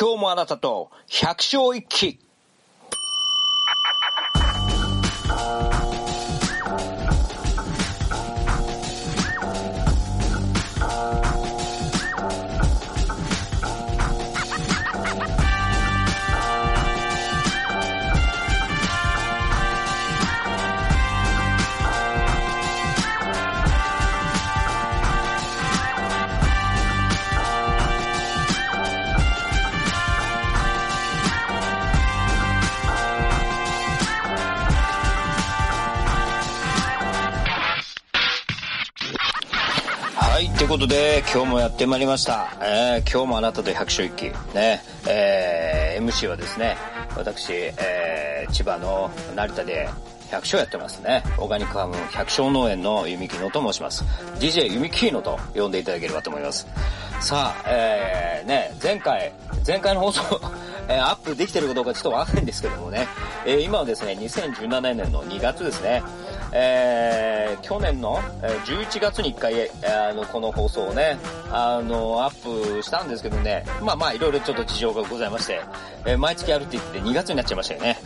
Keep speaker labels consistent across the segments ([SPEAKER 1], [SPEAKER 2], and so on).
[SPEAKER 1] 今日もあなたと百姓一揆。今日もやってまいりました。えー今日もあなたと百姓一揆。ね、えー MC はですね、私、えー千葉の成田で百姓やってますね。オーガニックファーム百姓農園の弓木野と申します。DJ 弓木野と呼んでいただければと思います。さあ、えーね、前回、前回の放送、えーアップできてるかどうかちょっとわかんないんですけどもね、えー今はですね、2017年の2月ですね、えー去年の11月に1回、あの、この放送をね、あの、アップしたんですけどね、まあまあ、いろいろちょっと事情がございまして、えー毎月やるって言って2月になっちゃいましたよね。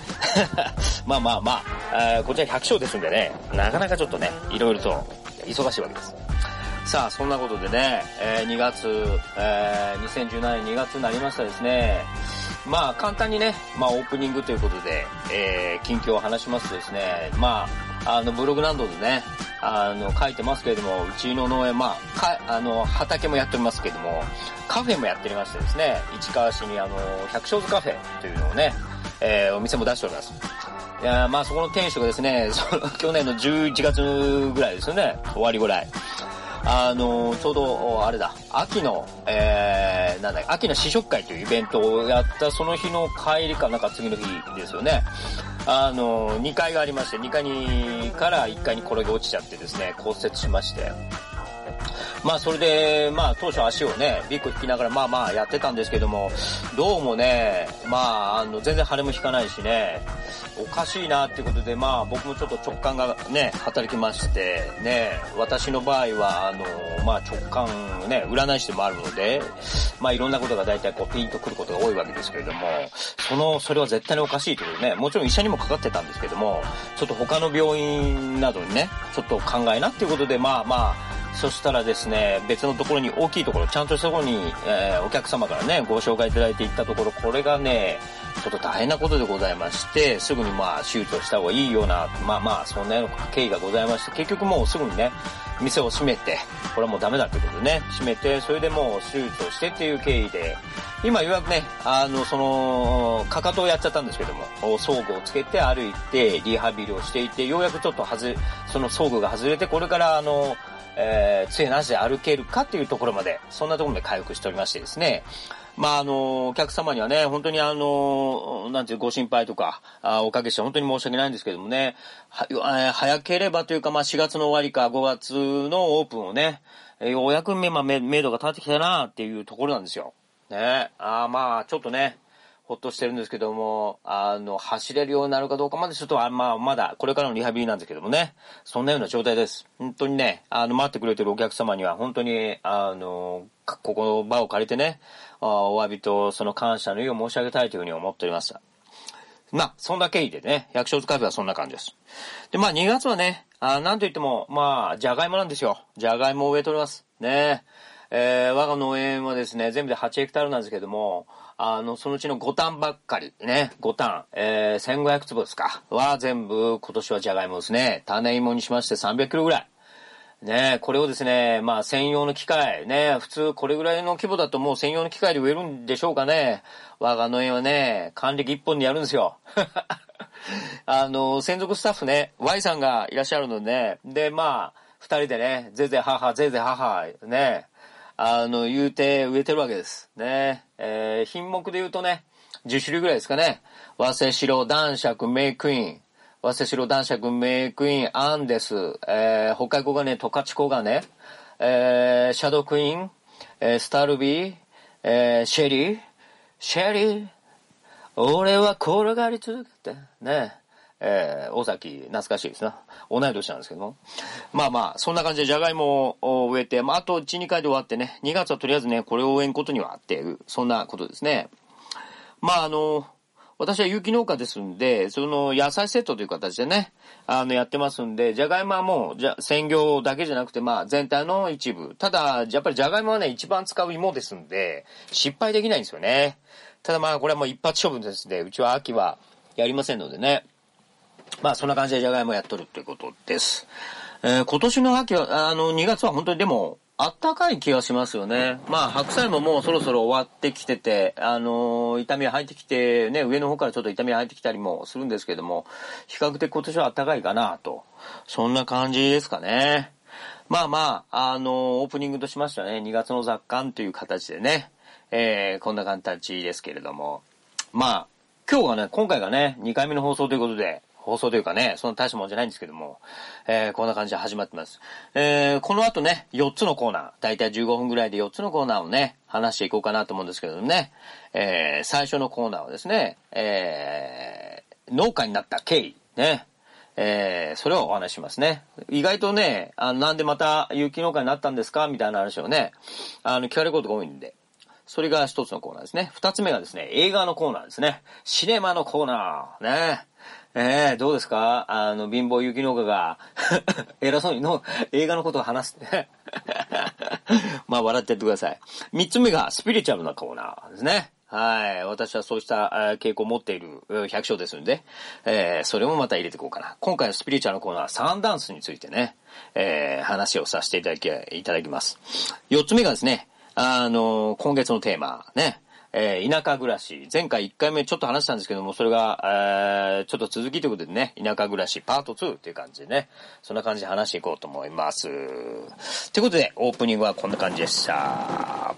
[SPEAKER 1] まあまあまあ、えーこちら100姓ですんでね、なかなかちょっとね、いろいろと忙しいわけです。さあ、そんなことでね、えー2月、えー2017年2月になりましたですね。まあ、簡単にね、まあ、オープニングということで、えー近況を話しますとですね、まあ、の、ブログなどでね、あの、書いてますけれども、うちの農園、まあ、か、あの、畑もやっておりますけれども、カフェもやっておりましてですね、市川市にあの、百姓図カフェというのをね、えーお店も出しております。いやまあそこの店主がですね、その去年の11月ぐらいですよね、終わりぐらい。あの、ちょうど、あれだ、秋の、えー、なんだ、秋の試食会というイベントをやったその日の帰りかなんか次の日ですよね。あの、2階がありまして、2階に、から1階に転げ落ちちゃってですね、骨折しまして。まあそれで、まあ当初足をね、ビッグ引きながらまあまあやってたんですけども、どうもね、まああの全然腫れも引かないしね、おかしいなっていうことで、まあ僕もちょっと直感がね、働きまして、ね、私の場合は、あの、まあ直感ね、占い師でもあるので、まあいろんなことが大体こうピンとくることが多いわけですけれども、その、それは絶対におかしいということでね、もちろん医者にもかかってたんですけども、ちょっと他の病院などにね、ちょっと考えなっていうことで、まあまあ、そしたらですね、別のところに大きいところ、ちゃんとしたところに、えーお客様からね、ご紹介いただいて行ったところ、これがね、ちょっと大変なことでございまして、すぐにまあ手術をした方がいいような、まあまあ、そんなような経緯がございまして、結局もうすぐにね、店を閉めて、これはもうダメだということでね、閉めて、それでもう手術をしてっていう経緯で、今、いわくね、あの、その、かかとをやっちゃったんですけども、装具をつけて歩いて、リハビリをしていて、ようやくちょっとはず、その装具が外れて、これからあの、えー、杖なしで歩けるかっていうところまで、そんなところまで回復しておりましてですね。まあ、あの、お客様にはね、本当にあの、なんていうご心配とか、あおかけして本当に申し訳ないんですけどもね、はえー早ければというか、まあ4月の終わりか5月のオープンをね、えーようやくめ、まあ、め、めどが立ってきたなっていうところなんですよ。ね。あーまあ、ちょっとね、ほっとしてるんですけども、あの、走れるようになるかどうかまでちょっと、まあ、まだ、これからのリハビリなんですけどもね、そんなような状態です。本当にね、あの、待ってくれてるお客様には、本当に、あの、ここの場を借りてね、あお詫びとその感謝の意を申し上げたいというふうに思っておりました。まあ、そんな経緯でね、百姓塚カフェはそんな感じです。で、まあ、2月はね、あなんといっても、まあ、じゃがいもなんですよ。じゃがいもを植えております。ねえー我が農園はですね、全部で8ヘクタールなんですけども、あの、そのうちの5単ばっかり、ね、5単、えー、1500坪ですか、は全部今年はじゃがいもですね。種芋にしまして300キロぐらい。ねこれをですね、まあ専用の機械、ね普通これぐらいの規模だともう専用の機械で植えるんでしょうかね。我が農園はね、管理一本でやるんですよ。あの、専属スタッフね、Y さんがいらっしゃるのでね、で、まあ、二人でね、ぜいぜい母、ぜいぜい母、ね、あの、言うて植えてるわけです。ね、えー品目で言うとね、10種類ぐらいですかね。和製白、男爵、メイクイーン。和製白、男爵、メイクイン、アンデス。えー、北海黄金、十勝黄金。えー、シャドークイーン。えー、スタルビー。えー、シェリー。シェリー。俺は転がり続けて、ね。えー、大崎、懐かしいですな。同い年なんですけども。まあまあ、そんな感じでじゃがいもを植えて、まああと1、2回で終わってね、2月はとりあえずね、これを植えんことにはっていう、そんなことですね。まあ、あの、私は有機農家ですんで、その野菜セットという形でね、あの、やってますんで、じゃがいもはもう、じゃ、専業だけじゃなくて、まあ、全体の一部。ただ、やっぱりじゃがいもはね、一番使う芋ですんで、失敗できないんですよね。ただまあ、これはもう一発処分ですね。うちは秋はやりませんのでね。まあ、そんな感じでじゃがいもやっとるということです。えー、今年の秋は、あの、2月は本当にでも、あったかい気がしますよね。まあ、白菜ももうそろそろ終わってきてて、あのー、痛みが入ってきて、ね、上の方からちょっと痛みが入ってきたりもするんですけども、比較的今年はあったかいかなと。そんな感じですかね。まあまあ、あのー、オープニングとしましてはね、2月の雑感という形でね、えー、こんな形ですけれども、まあ、今日がね、今回がね、2回目の放送ということで、放送というかね、その大したもんじゃないんですけども、えー、こんな感じで始まってます。えー、この後ね、4つのコーナー、だいたい15分ぐらいで4つのコーナーをね、話していこうかなと思うんですけどもね、えー、最初のコーナーはですね、えー、農家になった経緯、ね、えー、それをお話しますね。意外とね、あ、なんでまた有機農家になったんですかみたいな話をね、あの、聞かれることが多いんで、それが一つのコーナーですね。二つ目がですね、映画のコーナーですね。シネマのコーナー。ね。ええー、どうですか？あの、貧乏雪農家が 偉そうにの映画のことを話す まあ、笑ってやってください。三つ目がスピリチュアルなコーナーですね。はい。私はそうした傾向を持っている百姓ですので、えー、それもまた入れていこうかな。今回のスピリチュアルのコーナーはサンダンスについてね、えー、話をさせていただき、いただきます。四つ目がですね、あの、今月のテーマ、ね、えー、田舎暮らし。前回1回目ちょっと話したんですけども、それが、えー、ちょっと続きということでね、田舎暮らしパート2っていう感じでね、そんな感じで話していこうと思います。ということで、オープニングはこんな感じでした。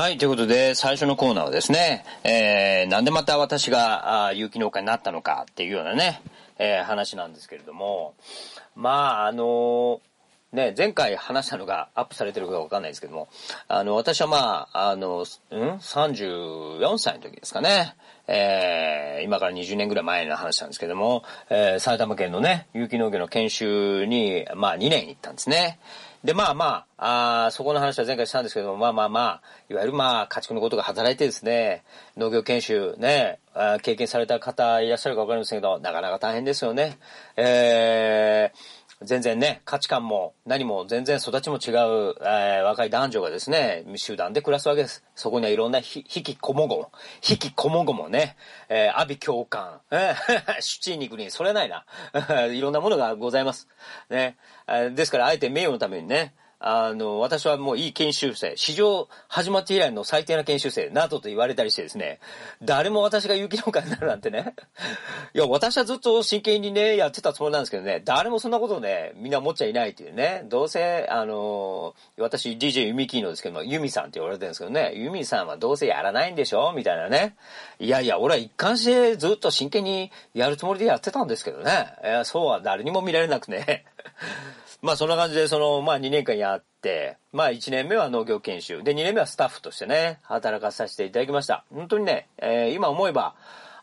[SPEAKER 1] はいということで、最初のコーナーはですね、えー、なんでまた私が、あ有機農家になったのかっていうようなね、えー、話なんですけれども、まあ、あのー、ね、前回話したのがアップされてるかわかんないですけども、あの、私はまあ、あの、ん ?34 歳の時ですかね。えー、今から20年ぐらい前の話なんですけども、えー、埼玉県のね、有機農業の研修に、まあ2年行ったんですね。で、まあまあ、あそこの話は前回したんですけども、まあまあまあ、いわゆるまあ、家畜のことが働いてですね、農業研修ね、経験された方いらっしゃるかわかりませんけど、なかなか大変ですよね。えー、全然ね、価値観も何も全然育ちも違う、えー、若い男女がですね、集団で暮らすわけです。そこにはいろんなひ、ひきこもごも、引きこもごもね、えー、阿鼻共感、えー、シチー肉にそれないな。いろんなものがございます。ね。ですから、あえて名誉のためにね、あの、私はもういい研修生、史上始まって以来の最低な研修生などと言われたりしてですね、誰も私が有機農家になるなんてね、いや、私はずっと真剣にね、やってたつもりなんですけどね、誰もそんなことね、みんな思っちゃいないっていうね、どうせ、あの、私 DJ ユミキーノですけども、ユミさんって言われてるんですけどね、ユミさんはどうせやらないんでしょみたいなね。いやいや、俺は一貫してずっと真剣にやるつもりでやってたんですけどね、そうは誰にも見られなくね。まあそんな感じで、その、まあ2年間やって、まあ1年目は農業研修。で、2年目はスタッフとしてね、働かさせていただきました。本当にね、えー、今思えば、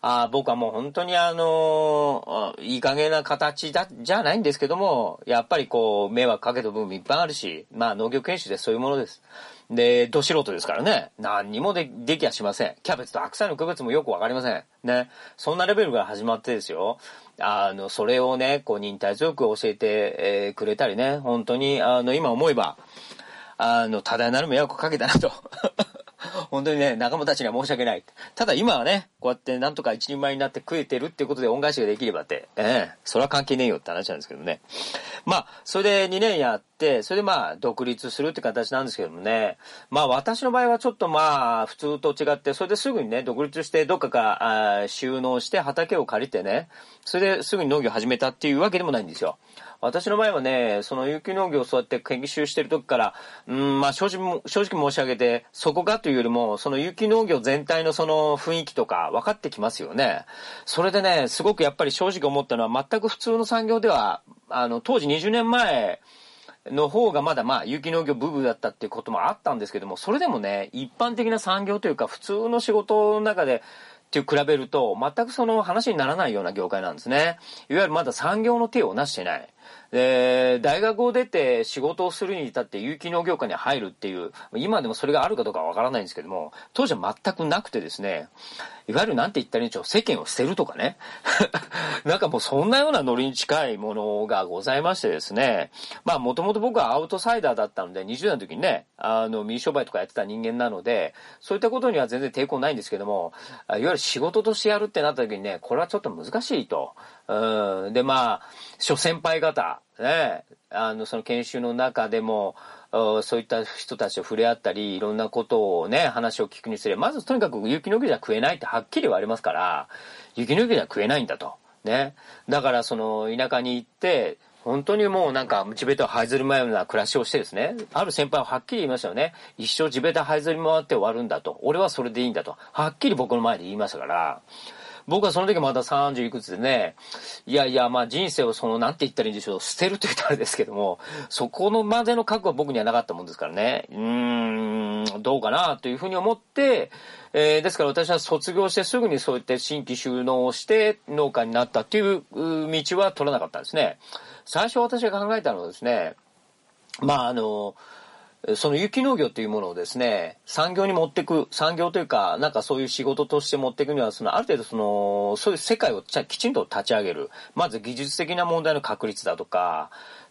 [SPEAKER 1] あ僕はもう本当にあのー、いい加減な形だ、じゃないんですけども、やっぱりこう、迷惑かけた部分いっぱいあるし、まあ農業研修でそういうものです。で、ど素人ですからね、何にもでできやしません。キャベツと白菜の区別もよくわかりません。ね。そんなレベルから始まってですよ。あの、それをね、こう、忍耐強く教えて、えー、くれたりね、本当に、あの、今思えば、あの、多大なる迷惑をかけたなと。本当にね、仲間たちには申し訳ない。ただ今はね、こうやってなんとか一人前になって食えてるっていうことで恩返しができればって、ええそれは関係ねえよって話なんですけどね。まあ、それで2年やって、それでまあ、独立するって形なんですけどもね。まあ、私の場合はちょっとまあ、普通と違って、それですぐにね、独立してどっかか収納して畑を借りてね、それですぐに農業始めたっていうわけでもないんですよ。私の場合はね、その有機農業をそうやって研究してる時から、うん、まあ正直、正直申し上げて、そこかというよりも、その有機農業全体のその雰囲気とか分かってきますよね。それでね、すごくやっぱり正直思ったのは、全く普通の産業では、あの、当時20年前、の方がまだまあ有機農業ブーブだったっていうこともあったんですけども、それでもね、一般的な産業というか普通の仕事の中で、って比べると、全くその話にならないような業界なんですね。いわゆるまだ産業の手をなしてない。で、大学を出て仕事をするに至って有機農業界に入るっていう、今でもそれがあるかどうかわからないんですけども、当時は全くなくてですね、いわゆるなんて言ったらいいんでしょう、世間を捨てるとかね。なんかもうそんなようなノリに近いものがございましてですね、まあもともと僕はアウトサイダーだったので、20代の時にね、あの、水商売とかやってた人間なので、そういったことには全然抵抗ないんですけども、いわゆる仕事としてやるってなった時にね、これはちょっと難しいと。うん。で、まあ、諸先輩方、ね、あの、その研修の中でも、そういった人たちと触れ合ったり、いろんなことをね、話を聞くにすれ、まずとにかく雪の木じゃ食えないってはっきり言われますから、雪の木じゃ食えないんだと。ね。だからその田舎に行って、本当にもうなんか地べたを這いずり回るような暮らしをしてですね、ある先輩ははっきり言いましたよね。一生地べた這いずり回って終わるんだと。俺はそれでいいんだと。はっきり僕の前で言いましたから、僕はその時まだ30いくつでね、いやいや、まあ人生をその、なんて言ったらいいんでしょう、捨てるって言ったらあれですけども、そこのまでの覚悟は僕にはなかったもんですからね、うーん、どうかなというふうに思って、えー、ですから私は卒業してすぐにそうやって新規収納をして農家になったっていう道は取らなかったんですね。最初私が考えたのはですね、まああの、その有機農業というものをですね、産業に持っていく、産業というか、なんかそういう仕事として持っていくには、そのある程度その、そういう世界をきちんと立ち上げる。まず技術的な問題の確立だとか、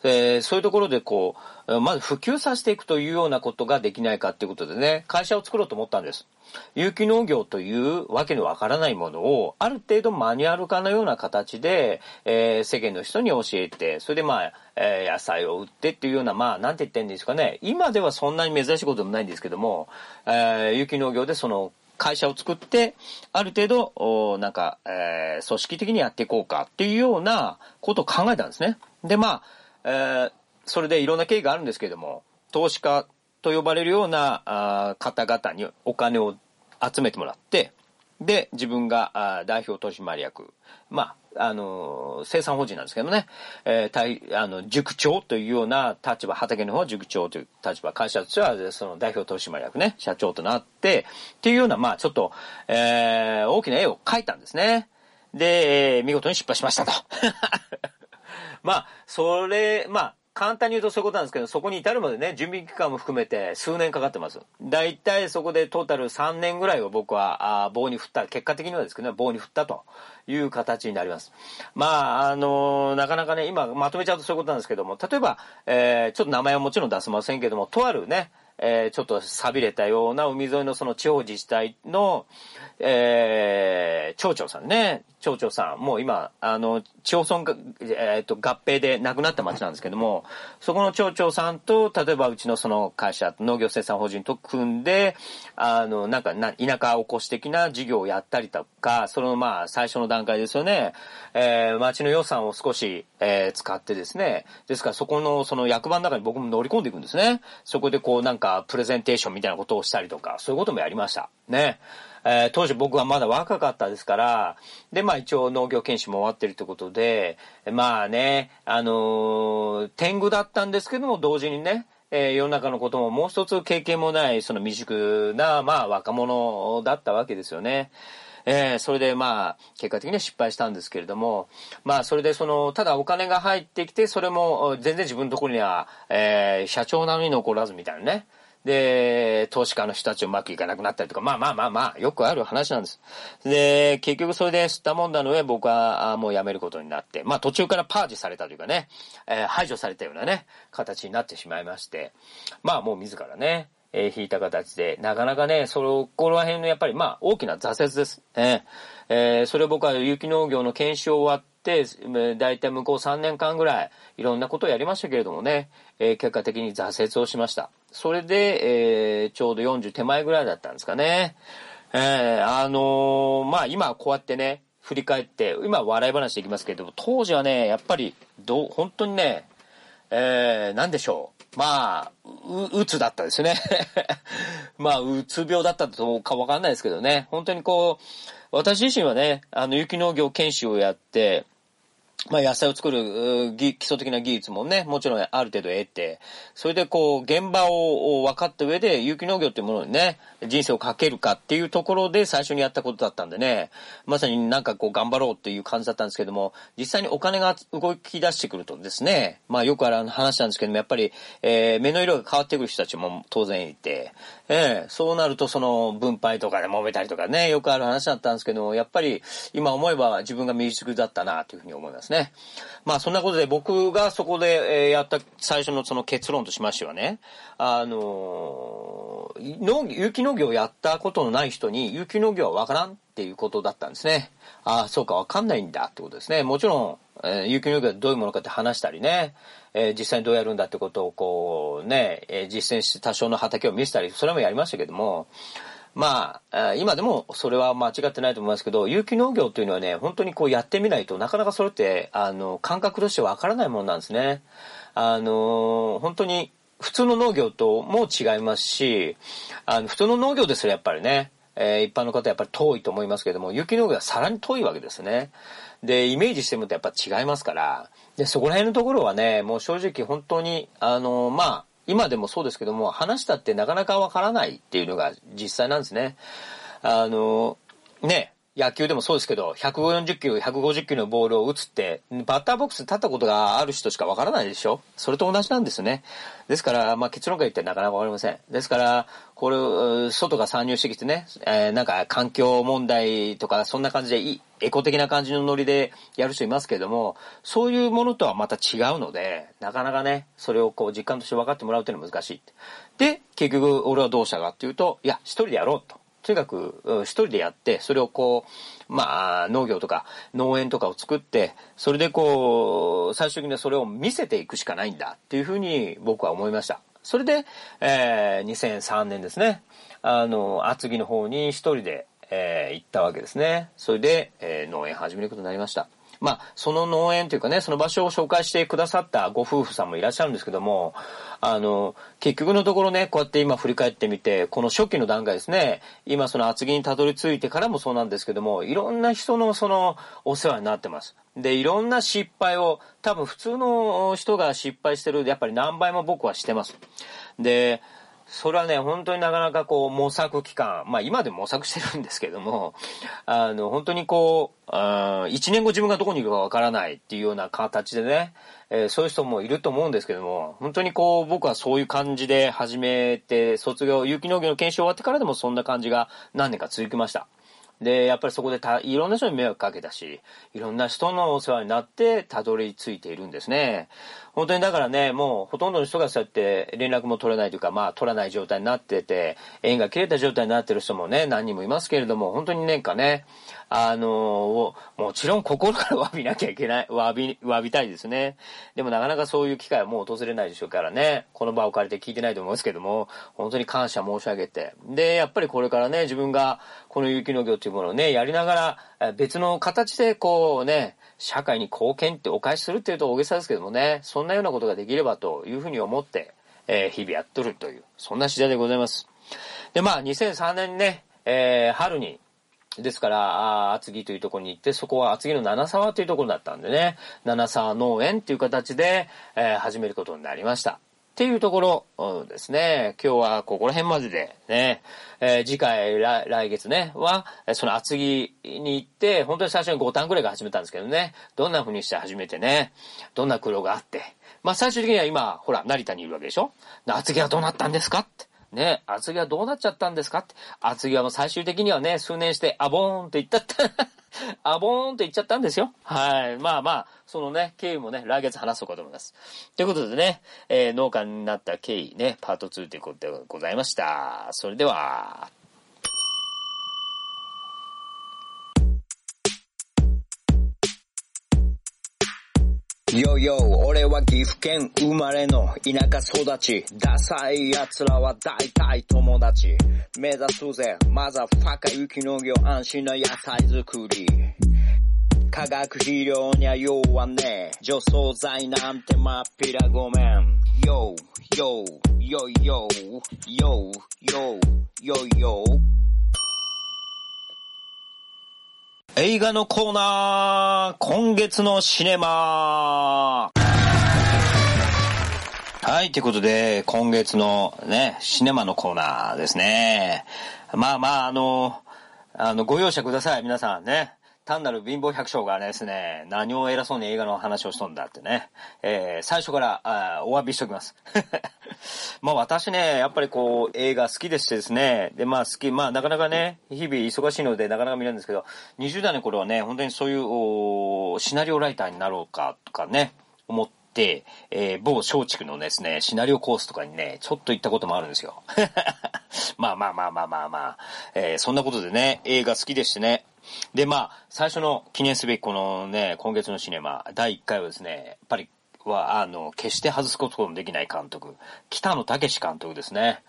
[SPEAKER 1] えー、そういうところでこう、まず普及させていくというようなことができないかっていうことでね、会社を作ろうと思ったんです。有機農業というわけのわからないものを、ある程度マニュアル化のような形で、えー、世間の人に教えて、それでまあ、えー、野菜を売ってっていうような、まあ、なんて言ってんですかね。今ではそんなに珍しいことでもないんですけども、えー、有機農業でその、会社を作って、ある程度、なんか、えー、組織的にやっていこうかっていうようなことを考えたんですね。で、まあ、えー、それでいろんな経緯があるんですけれども、投資家と呼ばれるようなあ方々にお金を集めてもらって、で、自分があ代表取締役、まあ、あの、生産法人なんですけどね、えー、あの、塾長というような立場、畑の方は塾長という立場、会社としてはその代表取締役ね、社長となって、っていうような、まあ、ちょっと、えー、大きな絵を描いたんですね。で、見事に失敗しましたと。まあ、それ、まあ、簡単に言うとそういうことなんですけど、そこに至るまでね、準備期間も含めて数年かかってます。だいたいそこでトータル3年ぐらいを僕はあ棒に振った、結果的にはですけどね、棒に振ったという形になります。まあ、あのー、なかなかね、今まとめちゃうとそういうことなんですけども、例えば、えー、ちょっと名前はもちろん出せませんけども、とあるね、えー、ちょっと錆びれたような海沿いのその地方自治体の、えー、町長さんね、町長さん、もう今、あの、町村が、えっ、ー、と、合併で亡くなった町なんですけども、そこの町長さんと、例えばうちのその会社、農業生産法人と組んで、あの、なんかな、田舎おこし的な事業をやったりとか、そのまあ、最初の段階ですよね、えー、町の予算を少し、えー、使ってですね、ですからそこのその役場の中に僕も乗り込んでいくんですね。そこでこうなんか、プレゼンテーションみたいなことをしたりとか、そういうこともやりました。ね。えー、当時僕はまだ若かったですから、で、まあ一応農業研修も終わってるってことで、まあね、あのー、天狗だったんですけども、同時にね、えー、世の中のことももう一つ経験もない、その未熟な、まあ若者だったわけですよね。えー、それでまあ、結果的には失敗したんですけれども、まあ、それでその、ただお金が入ってきて、それも全然自分のところには、えー、社長なのに残らずみたいなね。で、投資家の人たちうまくいかなくなったりとか、まあまあまあまあ、よくある話なんです。で、結局それで吸ったもんだの上、僕はもう辞めることになって、まあ途中からパージされたというかね、えー、排除されたようなね、形になってしまいまして、まあもう自らね、えー、引いた形で、なかなかね、その、この辺のやっぱり、まあ、大きな挫折です。ええー、それ僕は有機農業の研修終わって、だいたい向こう3年間ぐらい、いろんなことをやりましたけれどもね、えー、結果的に挫折をしました。それで、えー、ちょうど40手前ぐらいだったんですかね。えー、あのー、まあ、今こうやってね、振り返って、今笑い話でいきますけれども、当時はね、やっぱり、どう、本当にね、えー、なんでしょう。まあ、う、うつだったですね。まあ、うつ病だったとかわかんないですけどね。本当にこう、私自身はね、あの、雪農業研修をやって、まあ野菜を作る基礎的な技術もね、もちろんある程度得て、それでこう、現場を分かった上で有機農業っていうものにね、人生をかけるかっていうところで最初にやったことだったんでね、まさになんかこう頑張ろうっていう感じだったんですけども、実際にお金が動き出してくるとですね、まあよくある話なんですけども、やっぱり、えー、目の色が変わってくる人たちも当然いて、えー、そうなるとその分配とかで揉めたりとかね、よくある話だったんですけども、やっぱり今思えば自分が未熟だったなというふうに思いますね。まあそんなことで僕がそこで、やった最初のその結論としましてはね、あのー、農有機農業をやったことのない人に有機農業はわからんっていうことだったんですね。ああ、そうかわかんないんだってことですね。もちろん、えー、有機農業はどういうものかって話したりね、え、実際にどうやるんだってことをこうね、え、実践して多少の畑を見せたり、それもやりましたけども、まあ、今でもそれは間違ってないと思いますけど、有機農業というのはね、本当にこうやってみないとなかなかそれって、あの、感覚としてわからないものなんですね。あの、本当に普通の農業とも違いますし、あの、普通の農業ですらやっぱりね、えー、一般の方はやっぱり遠いと思いますけども、有機農業はさらに遠いわけですね。で、イメージしてもとやっぱ違いますから、で、そこら辺のところはね、もう正直本当に、あの、まあ、今でもそうですけども、話したってなかなかわからないっていうのが実際なんですね。あの、ね、野球でもそうですけど、140球、150球のボールを打つって、バッターボックスに立ったことがある人しかわからないでしょ？それと同じなんですね。ですから、まあ結論から言ってなかなかわかりません。ですから、これ、外が参入してきてね、えー、なんか環境問題とか、そんな感じでいい、エコ的な感じのノリでやる人いますけれども、そういうものとはまた違うので、なかなかね、それをこう実感として分かってもらうというのは難しい。で、結局俺はどうしたかっていうと、いや、一人でやろうと。とにかく一人でやって、それをこう、まあ、農業とか農園とかを作って、それでこう、最終的にはそれを見せていくしかないんだっていうふうに僕は思いました。それで、えー、2003年ですね、あの、厚木の方に一人で、えー、行ったわけですね。それで、えー、農園始めることになりました。まあ、その農園というかね、その場所を紹介してくださったご夫婦さんもいらっしゃるんですけども、あの、結局のところね、こうやって今振り返ってみて、この初期の段階ですね、今その厚木にたどり着いてからもそうなんですけども、いろんな人のそのお世話になってます。で、いろんな失敗を、多分普通の人が失敗してる、やっぱり何倍も僕はしてます。で、それはね、本当になかなかこう模索期間、まあ今でも模索してるんですけども、あの、本当にこう、一年後自分がどこにいるかわからないっていうような形でね、えー、そういう人もいると思うんですけども、本当にこう、僕はそういう感じで始めて、卒業、有機農業の研修終わってからでもそんな感じが何年か続きました。で、やっぱりそこでた、いろんな人に迷惑かけたし、いろんな人のお世話になってたどり着いているんですね。本当にだからね、もうほとんどの人がそうやって連絡も取れないというか、まあ取らない状態になってて、縁が切れた状態になってる人もね、何人もいますけれども、本当になんかね、あのもちろん心から詫びなきゃいけない、詫び、詫びたいですね。でもなかなかそういう機会はもう訪れないでしょうからね、この場を借りて聞いてないと思いますけども、本当に感謝申し上げて。で、やっぱりこれからね、自分がこの有機農業っていうものをね、やりながら、別の形でこうね、社会に貢献ってお返しするっていうと大げさですけどもね、そんなようなことができればというふうに思って、えー、日々やっとるという、そんな次第でございます。で、まあ、2003年にね、えー、春に、ですから、厚木というところに行って、そこは厚木の七沢というところだったんでね、七沢農園っていう形で、えー、始めることになりました。っていうところですね。今日はここら辺まででね、えー、次回来月ね、は、その厚木に行って、本当に最初に5単ぐらいが始めたんですけどね、どんな風にして始めてね、どんな苦労があって、まあ最終的には今、ほら、成田にいるわけでしょ厚木はどうなったんですかって。ね、厚木はどうなっちゃったんですかって。厚木はもう最終的にはね、数年して、アボーンって言ったった。あぼーんと言っちゃったんですよ。はい。まあまあ、そのね、経緯もね、来月話そうかと思います。ということでね、えー、農家になった経緯ね、パート2ということでございました。それでは、よよ、俺は岐阜県生まれの田舎育ち。ダサい奴らは大体友達。目指すぜ、まずはファカ雪農業安心な野菜作り。化学肥料には弱ねえ除草剤なんてまっぴらごめん。よ、よ、よ、よ、よ、よ、よ、よ。映画のコーナー、今月のシネマはい、ということで、今月のね、シネマのコーナーですね。まあまあ、あの、あの、ご容赦ください、皆さんね。単なる貧乏百姓がですね、何を偉そうに映画の話をしとんだってね、えー、最初からあお詫びしておきます。まあ私ね、やっぱりこう映画好きでしてですね、でまあ好き、まあなかなかね、日々忙しいのでなかなか見るんですけど、20代の頃はね、本当にそういうシナリオライターになろうかとかね、思って、えー、某松竹のですね、シナリオコースとかにね、ちょっと行ったこともあるんですよ。まあまあまあまあまあまあ、えー、そんなことでね、映画好きでしてね、で、まあ、最初の記念すべきこのね、今月のシネマ、第1回はですね、やっぱり、は、あの、決して外すことのできない監督、北野武監督ですね。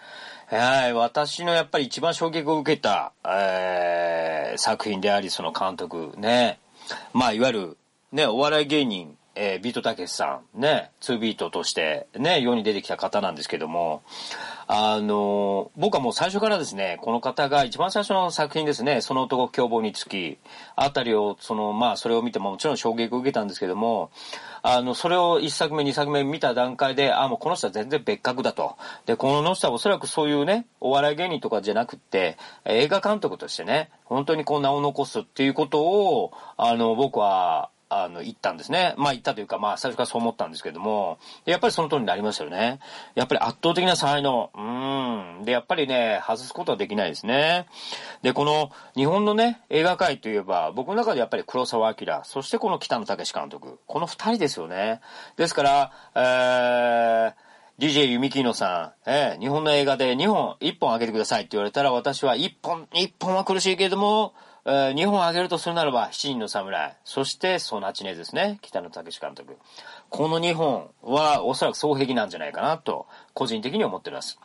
[SPEAKER 1] はい、私のやっぱり一番衝撃を受けた、えー、作品であり、その監督、ね。まあ、いわゆる、ね、お笑い芸人、えー、ビートたけしさん、ね、2ビートとして、ね、世に出てきた方なんですけども、あの、僕はもう最初からですね、この方が一番最初の作品ですね、その男凶暴につき、あたりを、その、まあ、それを見てももちろん衝撃を受けたんですけども、あの、それを一作目、二作目見た段階で、あ、もうこの人は全然別格だと。で、この人はおそらくそういうね、お笑い芸人とかじゃなくって、映画監督としてね、本当にこう名を残すっていうことを、あの、僕は、あの、行ったんですね。まあ行ったというか、まあ最初からそう思ったんですけども、やっぱりその通りになりましたよね。やっぱり圧倒的な才能。うん。で、やっぱりね、外すことはできないですね。で、この日本のね、映画界といえば、僕の中でやっぱり黒澤明、そしてこの北野武監督。この二人ですよね。ですから、えー、DJ ユミキノさん、えー、日本の映画で2本、1本あげてくださいって言われたら私は1本、1本は苦しいけれども、えー、日本を挙げるとするならば、七人の侍、そしてソナチネですね、北野武監督。この2本はおそらく双璧なんじゃないかなと、個人的に思っています。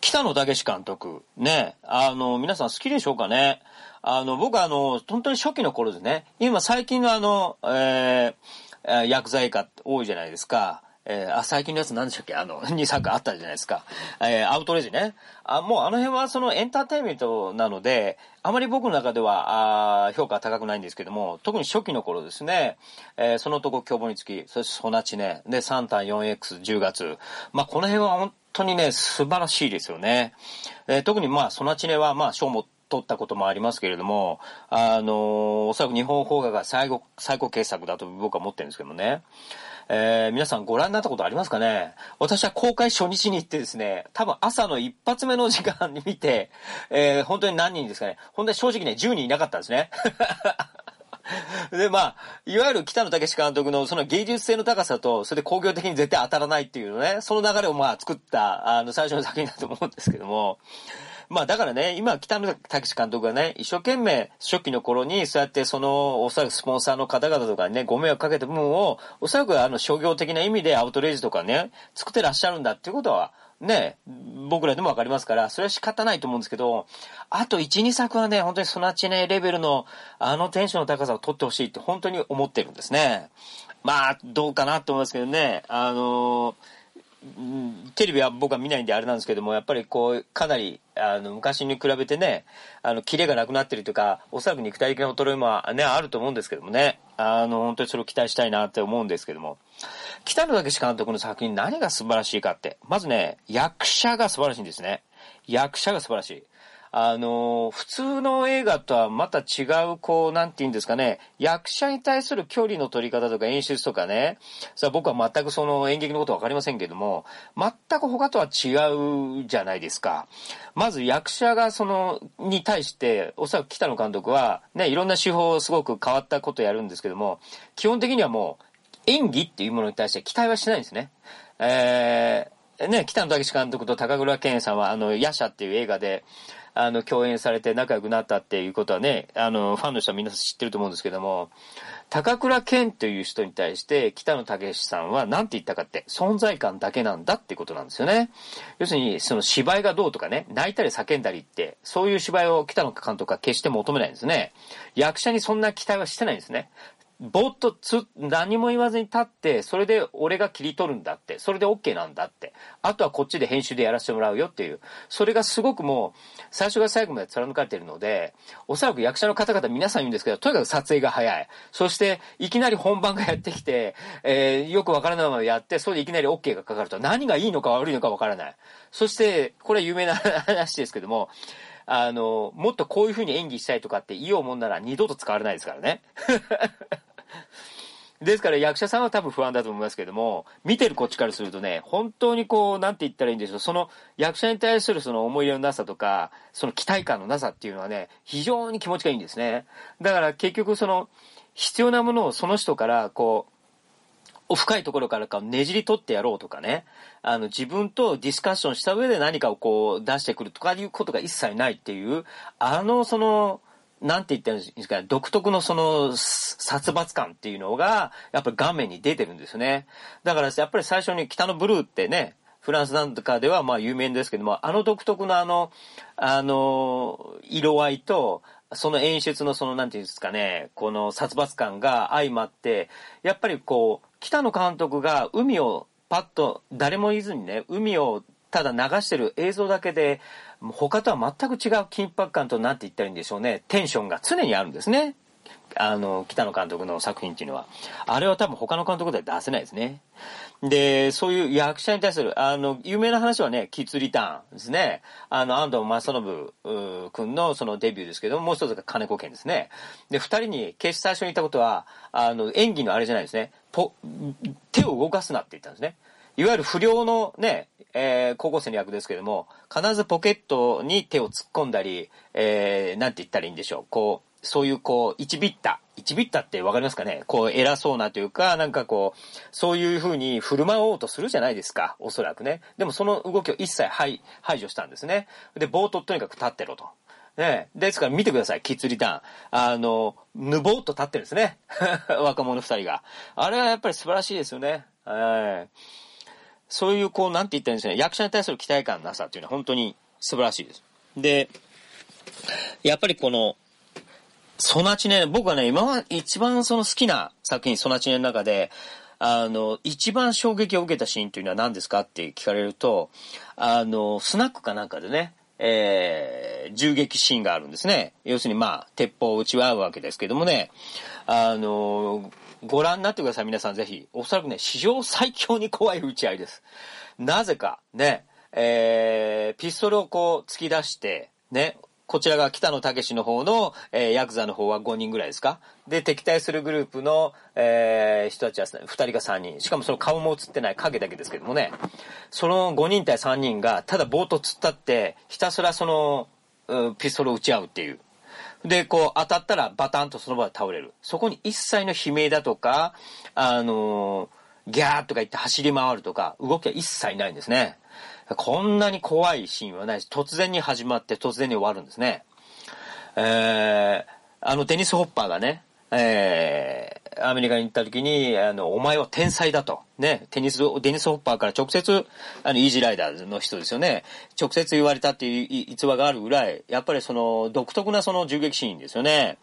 [SPEAKER 1] 北野武監督、ね、あの、皆さん好きでしょうかねあの、僕はあの、本当に初期の頃ですね、今最近のあの、えー、薬剤化多いじゃないですか。えー、あ、最近のやつ何でしたっけ？あの、2作あったじゃないですか。えー、アウトレイジね。あ、もうあの辺はそのエンターテインメントなので、あまり僕の中では、あ評価は高くないんですけども、特に初期の頃ですね、えー、そのとこ凶暴につき、そしてソナチね、で、3単 4X10 月。まあ、この辺は本当にね、素晴らしいですよね。えー、特にまあ、ソナチネはまあ、賞も取ったこともありますけれども、あの、おそらく日本邦画が最後、最高傑作だと僕は思ってるんですけどもね。えー、皆さんご覧になったことありますかね？私は公開初日に行ってですね、多分朝の一発目の時間に見て、えー、本当に何人ですかね？本当に正直ね、10人いなかったんですね。で、まあ、いわゆる北野武監督のその芸術性の高さと、それで工業的に絶対当たらないっていうのね、その流れをまあ作った、あの、最初の作品だと思うんですけども、まあだからね、今北野武監督がね、一生懸命初期の頃にそうやってその、おそらくスポンサーの方々とかにね、ご迷惑かけた部分を、おそらくあの商業的な意味でアウトレイジとかね、作ってらっしゃるんだっていうことは、ね、僕らでもわかりますから、それは仕方ないと思うんですけど、あと1、2作はね、本当にソナチネレベルの、あのテンションの高さを取ってほしいって本当に思ってるんですね。まあ、どうかなと思いますけどね、あのーテレビは僕は見ないんであれなんですけども、やっぱりこう、かなり、あの、昔に比べてね、あの、キレがなくなってるというか、おそらく肉体的な衰えもね、あると思うんですけどもね、あの、本当にそれを期待したいなって思うんですけども、北野武監督の作品何が素晴らしいかって、まずね、役者が素晴らしいんですね。役者が素晴らしい。あの、普通の映画とはまた違う、こう、なんて言うんですかね、役者に対する距離の取り方とか演出とかね、さ僕は全くその演劇のことわかりませんけども、全く他とは違うじゃないですか。まず役者がその、に対して、おそらく北野監督は、ね、いろんな手法をすごく変わったことをやるんですけども、基本的にはもう、演技っていうものに対して期待はしないんですね。えー、ね、北野武監督と高倉健さんは、あの、夜叉っていう映画で、あの、共演されて仲良くなったっていうことはね、あの、ファンの人はみんな知ってると思うんですけども、高倉健という人に対して北野武さんは何て言ったかって、存在感だけなんだってことなんですよね。要するに、その芝居がどうとかね、泣いたり叫んだりって、そういう芝居を北野監督は決して求めないんですね。役者にそんな期待はしてないんですね。ぼっとつ、何も言わずに立って、それで俺が切り取るんだって、それで OK なんだって、あとはこっちで編集でやらせてもらうよっていう、それがすごくもう、最初から最後まで貫かれてるので、おそらく役者の方々皆さん言うんですけど、とにかく撮影が早い。そして、いきなり本番がやってきて、えー、よくわからないままやって、それでいきなり OK がかかると、何がいいのか悪いのかわからない。そして、これは有名な話ですけども、あの、もっとこういう風に演技したいとかって言おうもんなら二度と使われないですからね。ですから役者さんは多分不安だと思いますけども、見てるこっちからするとね、本当にこう、なんて言ったらいいんでしょう、その役者に対するその思い入れのなさとか、その期待感のなさっていうのはね、非常に気持ちがいいんですね。だから結局その、必要なものをその人からこう、深いところからかねじり取ってやろうとかね、あの自分とディスカッションした上で何かをこう出してくるとかいうことが一切ないっていう、あのその、なんて言ったらいいんですか、独特のその殺伐感っていうのが、やっぱり画面に出てるんですね。だからやっぱり最初に北のブルーってね、フランスなんかではまあ有名ですけども、あの独特のあの、あの、色合いと、その演出のその、なんていうんですかね、この殺伐感が相まって、やっぱりこう、北野監督が海をパッと誰も言ずにね、海をただ流してる映像だけで、他とは全く違う緊迫感となって言ったらいいんでしょうね。テンションが常にあるんですね。あの、北野監督の作品っていうのは。あれは多分他の監督では出せないですね。で、そういう役者に対する、あの、有名な話はね、キッズリターンですね。あの、安藤正信君のそのデビューですけども、もう一つが金子健ですね。で、二人に決して最初に言ったことは、あの、演技のあれじゃないですね。ポ、手を動かすなって言ったんですね。いわゆる不良のね、えー、高校生の役ですけども、必ずポケットに手を突っ込んだり、えー、なんて言ったらいいんでしょう。こう、そういうこう、一ビッタ。一ビッタってわかりますかね？こう、偉そうなというか、なんかこう、そういう風に振る舞おうとするじゃないですか。おそらくね。でもその動きを一切排排除したんですね。で、冒頭とにかく立ってろと。ねですから見てください、キッズリターン。あの、ぬぼーっと立ってるんですね。若者二人が。あれはやっぱり素晴らしいですよね。はい。そういう、こう、なんて言ったらいいんですかね、役者に対する期待感のなさっていうのは本当に素晴らしいです。で、やっぱりこの、ソナチネ、僕はね、今は一番その好きな作品、ソナチネの中で、あの、一番衝撃を受けたシーンというのは何ですかって聞かれると、あの、スナックかなんかでね、えー、銃撃シーンがあるんですね。要するにまあ、鉄砲を撃ち合うわけですけどもね、あの、ご覧になってください、皆さんぜひ。おそらくね、史上最強に怖い打ち合いです。なぜか、ね、えー、ピストルをこう突き出して、ね、こちらが北野武の方の、えー、ヤクザの方は5人ぐらいですか？で、敵対するグループの、えー、人たちは2人が3人。しかもその顔も映ってない影だけですけどもね。その5人対3人が、ただ冒頭突っ立って、ひたすらその、ピストルを撃ち合うっていう。で、こう当たったらバタンとその場で倒れる。そこに一切の悲鳴だとか、あのー、ギャーとか言って走り回るとか、動きは一切ないんですね。こんなに怖いシーンはないし、突然に始まって突然に終わるんですね。えー、あのデニス・ホッパーがね、えー、アメリカに行った時に、あの、お前は天才だと。ね、テニス、デニス・ホッパーから直接、あの、イージーライダーの人ですよね。直接言われたっていう逸話があるぐらい、やっぱりその、独特なその銃撃シーンですよね。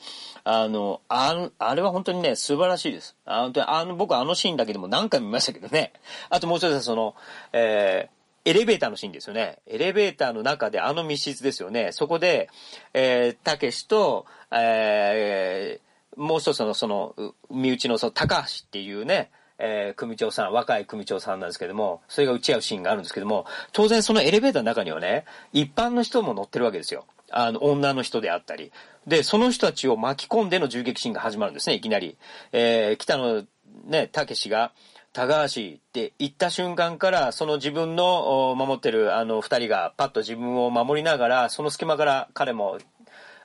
[SPEAKER 1] あの、ああれは本当にね、素晴らしいです。あ本当に、あの、僕あのシーンだけでも何回も見ましたけどね。あともう一つはその、えー、エレベーターのシーンですよね。エレベーターの中であの密室ですよね。そこで、えー、たけしと、えー、もう一つのその、身内のその高橋っていうね、えー、組長さん、若い組長さんなんですけども、それが打ち合うシーンがあるんですけども、当然そのエレベーターの中にはね、一般の人も乗ってるわけですよ。あの、女の人であったり。で、その人たちを巻き込んでの銃撃シーンが始まるんですね、いきなり。えー、北野ね、たけしが、高橋って言った瞬間から、その自分の守ってるあの二人がパッと自分を守りながら、その隙間から彼も、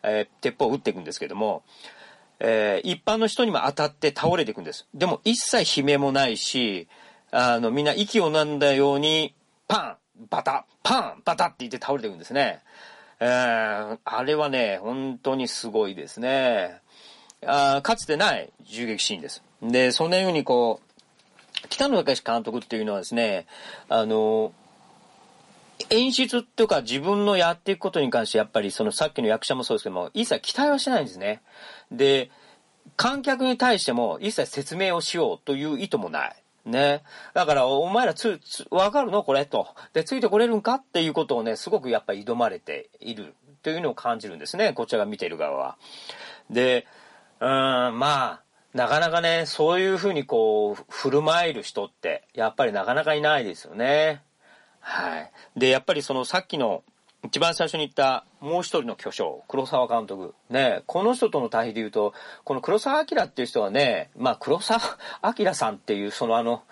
[SPEAKER 1] えー、鉄砲を撃っていくんですけども、えー、一般の人にも当たって倒れていくんです。でも一切悲鳴もないし、あの、みんな息を飲んだように、パンバタパンバタって言って倒れていくんですね。えー、あれはね、本当にすごいですね。あかつてない銃撃シーンです。で、そんなようにこう、北野武監督っていうのはですね、あの、演出とか自分のやっていくことに関してやっぱりそのさっきの役者もそうですけども、一切期待はしないんですね。で、観客に対しても一切説明をしようという意図もない。ね。だから、お前らつ、つ、わかるのこれと。で、ついてこれるんかっていうことをね、すごくやっぱり挑まれているというのを感じるんですね。こちらが見ている側は。で、うん、まあ、なかなかね、そういうふうにこう、振る舞える人って、やっぱりなかなかいないですよね。はい。で、やっぱりそのさっきの、一番最初に言ったもう一人の巨匠、黒沢監督。ね、この人との対比で言うと、この黒沢明っていう人はね、まあ黒沢明さんっていうそのあの、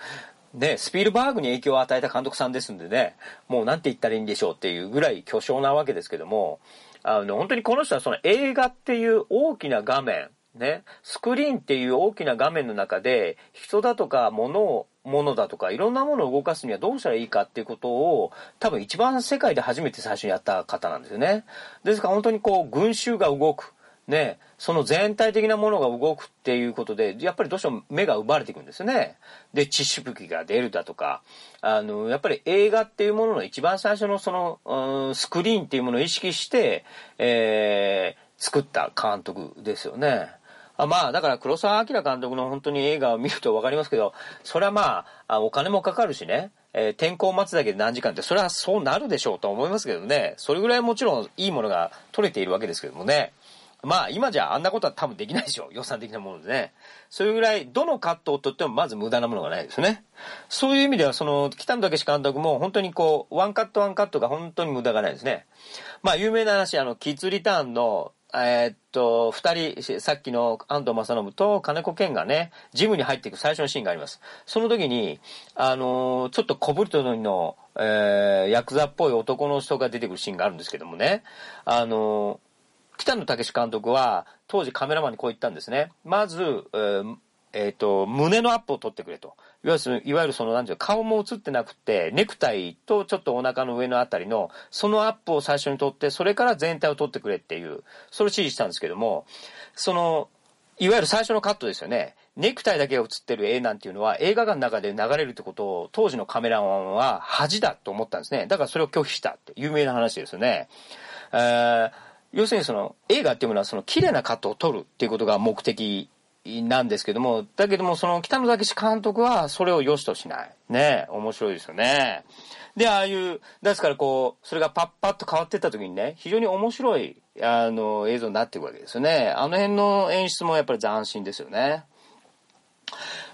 [SPEAKER 1] ね、スピルバーグに影響を与えた監督さんですんでね、もうなんて言ったらいいんでしょうっていうぐらい巨匠なわけですけども、あの、本当にこの人はその映画っていう大きな画面、ね、スクリーンっていう大きな画面の中で、人だとか物を、ものだとか、いろんなものを動かすにはどうしたらいいかっていうことを、多分一番世界で初めて最初にやった方なんですよね。ですから本当にこう、群衆が動く。ね、その全体的なものが動くっていうことで、やっぱりどうしても目が奪われていくんですね。で、血しぶきが出るだとか、あの、やっぱり映画っていうものの一番最初のその、うん、スクリーンっていうものを意識して、えー、作った監督ですよね。あまあ、だから黒澤明監督の本当に映画を見ると分かりますけど、それはまあ、あお金もかかるしね、えー、天候を待つだけで何時間って、それはそうなるでしょうと思いますけどね、それぐらいもちろんいいものが取れているわけですけどもね。まあ、今じゃあんなことは多分できないでしょう。予算的なものでね。それぐらい、どのカットをとってもまず無駄なものがないですね。そういう意味では、その、北野武監督も本当にこう、ワンカットワンカットが本当に無駄がないですね。まあ、有名な話、あの、キッズリターンの、えー、っと、二人、さっきの安藤正信と金子健がね、ジムに入っていく最初のシーンがあります。その時に、あのー、ちょっと小ぶりとの、えー、ヤクザっぽい男の人が出てくるシーンがあるんですけどもね、あのー、北野武監督は、当時カメラマンにこう言ったんですね。まず、えーえっ、と、胸のアップを取ってくれと。いわゆる、いわゆるその、なんていう顔も映ってなくて、ネクタイとちょっとお腹の上のあたりの、そのアップを最初に取って、それから全体を取ってくれっていう、それを指示したんですけども、その、いわゆる最初のカットですよね。ネクタイだけが映ってる絵なんていうのは映画館の中で流れるってことを当時のカメラマンは恥だと思ったんですね。だからそれを拒否したって有名な話ですよね。えー、要するにその映画っていうものはその綺麗なカットを撮るっていうことが目的なんですけども、だけどもその北野武監督はそれを良しとしない。ね面白いですよね。で、ああいう、ですからこう、それがパッパッと変わっていった時にね、非常に面白い、あの、映像になっていくわけですよね。あの辺の演出もやっぱり斬新ですよね。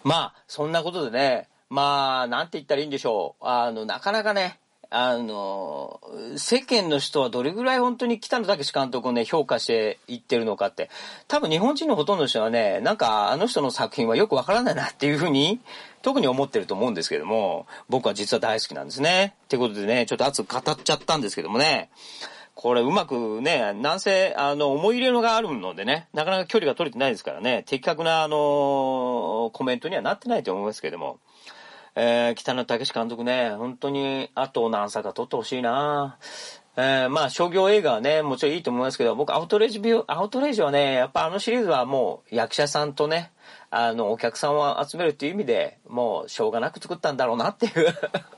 [SPEAKER 1] まあ、そんなことでね、まあ、なんて言ったらいいんでしょう。あの、なかなかね、あの、世間の人はどれぐらい本当に北野武監督をね、評価していってるのかって、多分日本人のほとんどの人はね、なんかあの人の作品はよくわからないなっていうふうに、特に思ってると思うんですけども、僕は実は大好きなんですね。ってことでね、ちょっと熱く語っちゃったんですけどもね、これうまくね、なんせ、あの、思い入れのがあるのでね、なかなか距離が取れてないですからね、的確な、あの、コメントにはなってないと思いますけども、えー、北野武監督ね、本当に、あと何作か撮ってほしいなえー、まあ、商業映画はね、もちろんいいと思いますけど、僕、アウトレイジビュー、アウトレイジはね、やっぱあのシリーズはもう、役者さんとね、あの、お客さんを集めるっていう意味で、もう、しょうがなく作ったんだろうなっていう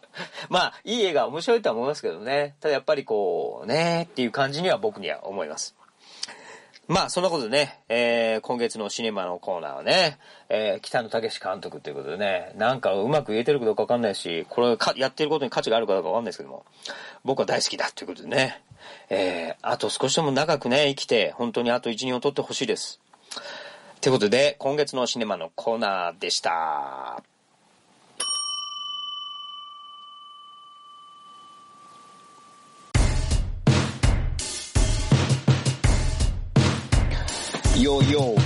[SPEAKER 1] まあ、いい映画面白いとは思いますけどね。ただやっぱりこう、ねっていう感じには僕には思います。まあ、そんなことでね、えー、今月のシネマのコーナーはね、えー、北野武監督ということでね、なんかうまく言えてるかどうかわかんないし、これか、やってることに価値があるかどうかわかんないですけども、僕は大好きだということでね、えー、あと少しでも長くね、生きて、本当にあと1、2を取ってほしいです。ということで、今月のシネマのコーナーでした。ヨーヨー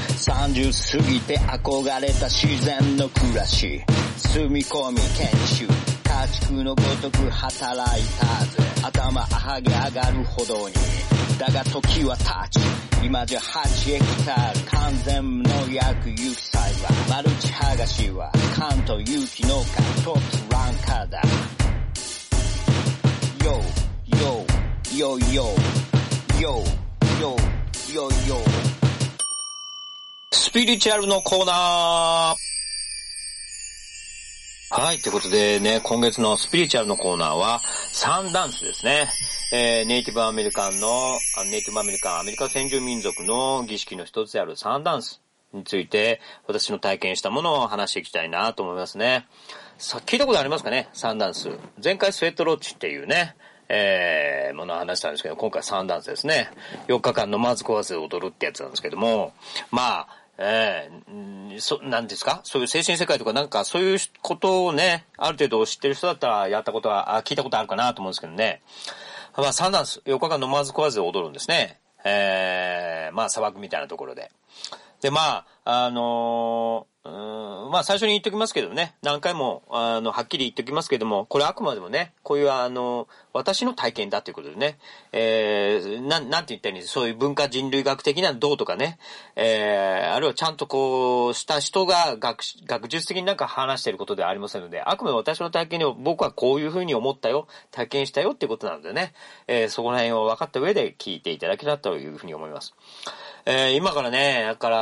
[SPEAKER 1] 30過ぎて憧れた自然の暮らし。住み込み研修。家畜のごとく働いたぜ。頭上げ上がるほどに。だが時は経ち。今じゃ8ヘクタール完全無農薬有機栽培マルチ剥がしは関東有機農家トップランカーだ Yo, yo, yo, yo, yo, yo, yo, yo スピリチュアルのコーナーはい、ということでね、今月のスピリチュアルのコーナーは、サンダンスですね。えー、ネイティブアメリカンの、ネイティブアメリカン、アメリカ先住民族の儀式の一つであるサンダンスについて、私の体験したものを話していきたいなと思いますね。さ、聞いたことありますかね？サンダンス。前回スウェットロッチっていうね、えー、ものを話したんですけど、今回サンダンスですね。4日間飲まず食わず踊るってやつなんですけども、まあ、ええー、そ、なんですか？そういう精神世界とかなんかそういうことをね、ある程度知ってる人だったらやったことは、あ聞いたことあるかなと思うんですけどね。まあ、サンダンス、4日間飲まず食わず踊るんですね。ええー、まあ砂漠みたいなところで。で、まあ、あのー、うん、まあ最初に言っときますけどね、何回も、あの、はっきり言っときますけども、これあくまでもね、こういうあの、私の体験だということでね、えー、なん、なんて言ったらいいんですそういう文化人類学的などうとかね、えー、あるいはちゃんとこう、した人が学、学術的になんか話していることではありませんので、あくまで私の体験に僕はこういうふうに思ったよ、体験したよっていうことなのでね、えー、そこら辺を分かった上で聞いていただけたらというふうに思います。えー、今からね、だから、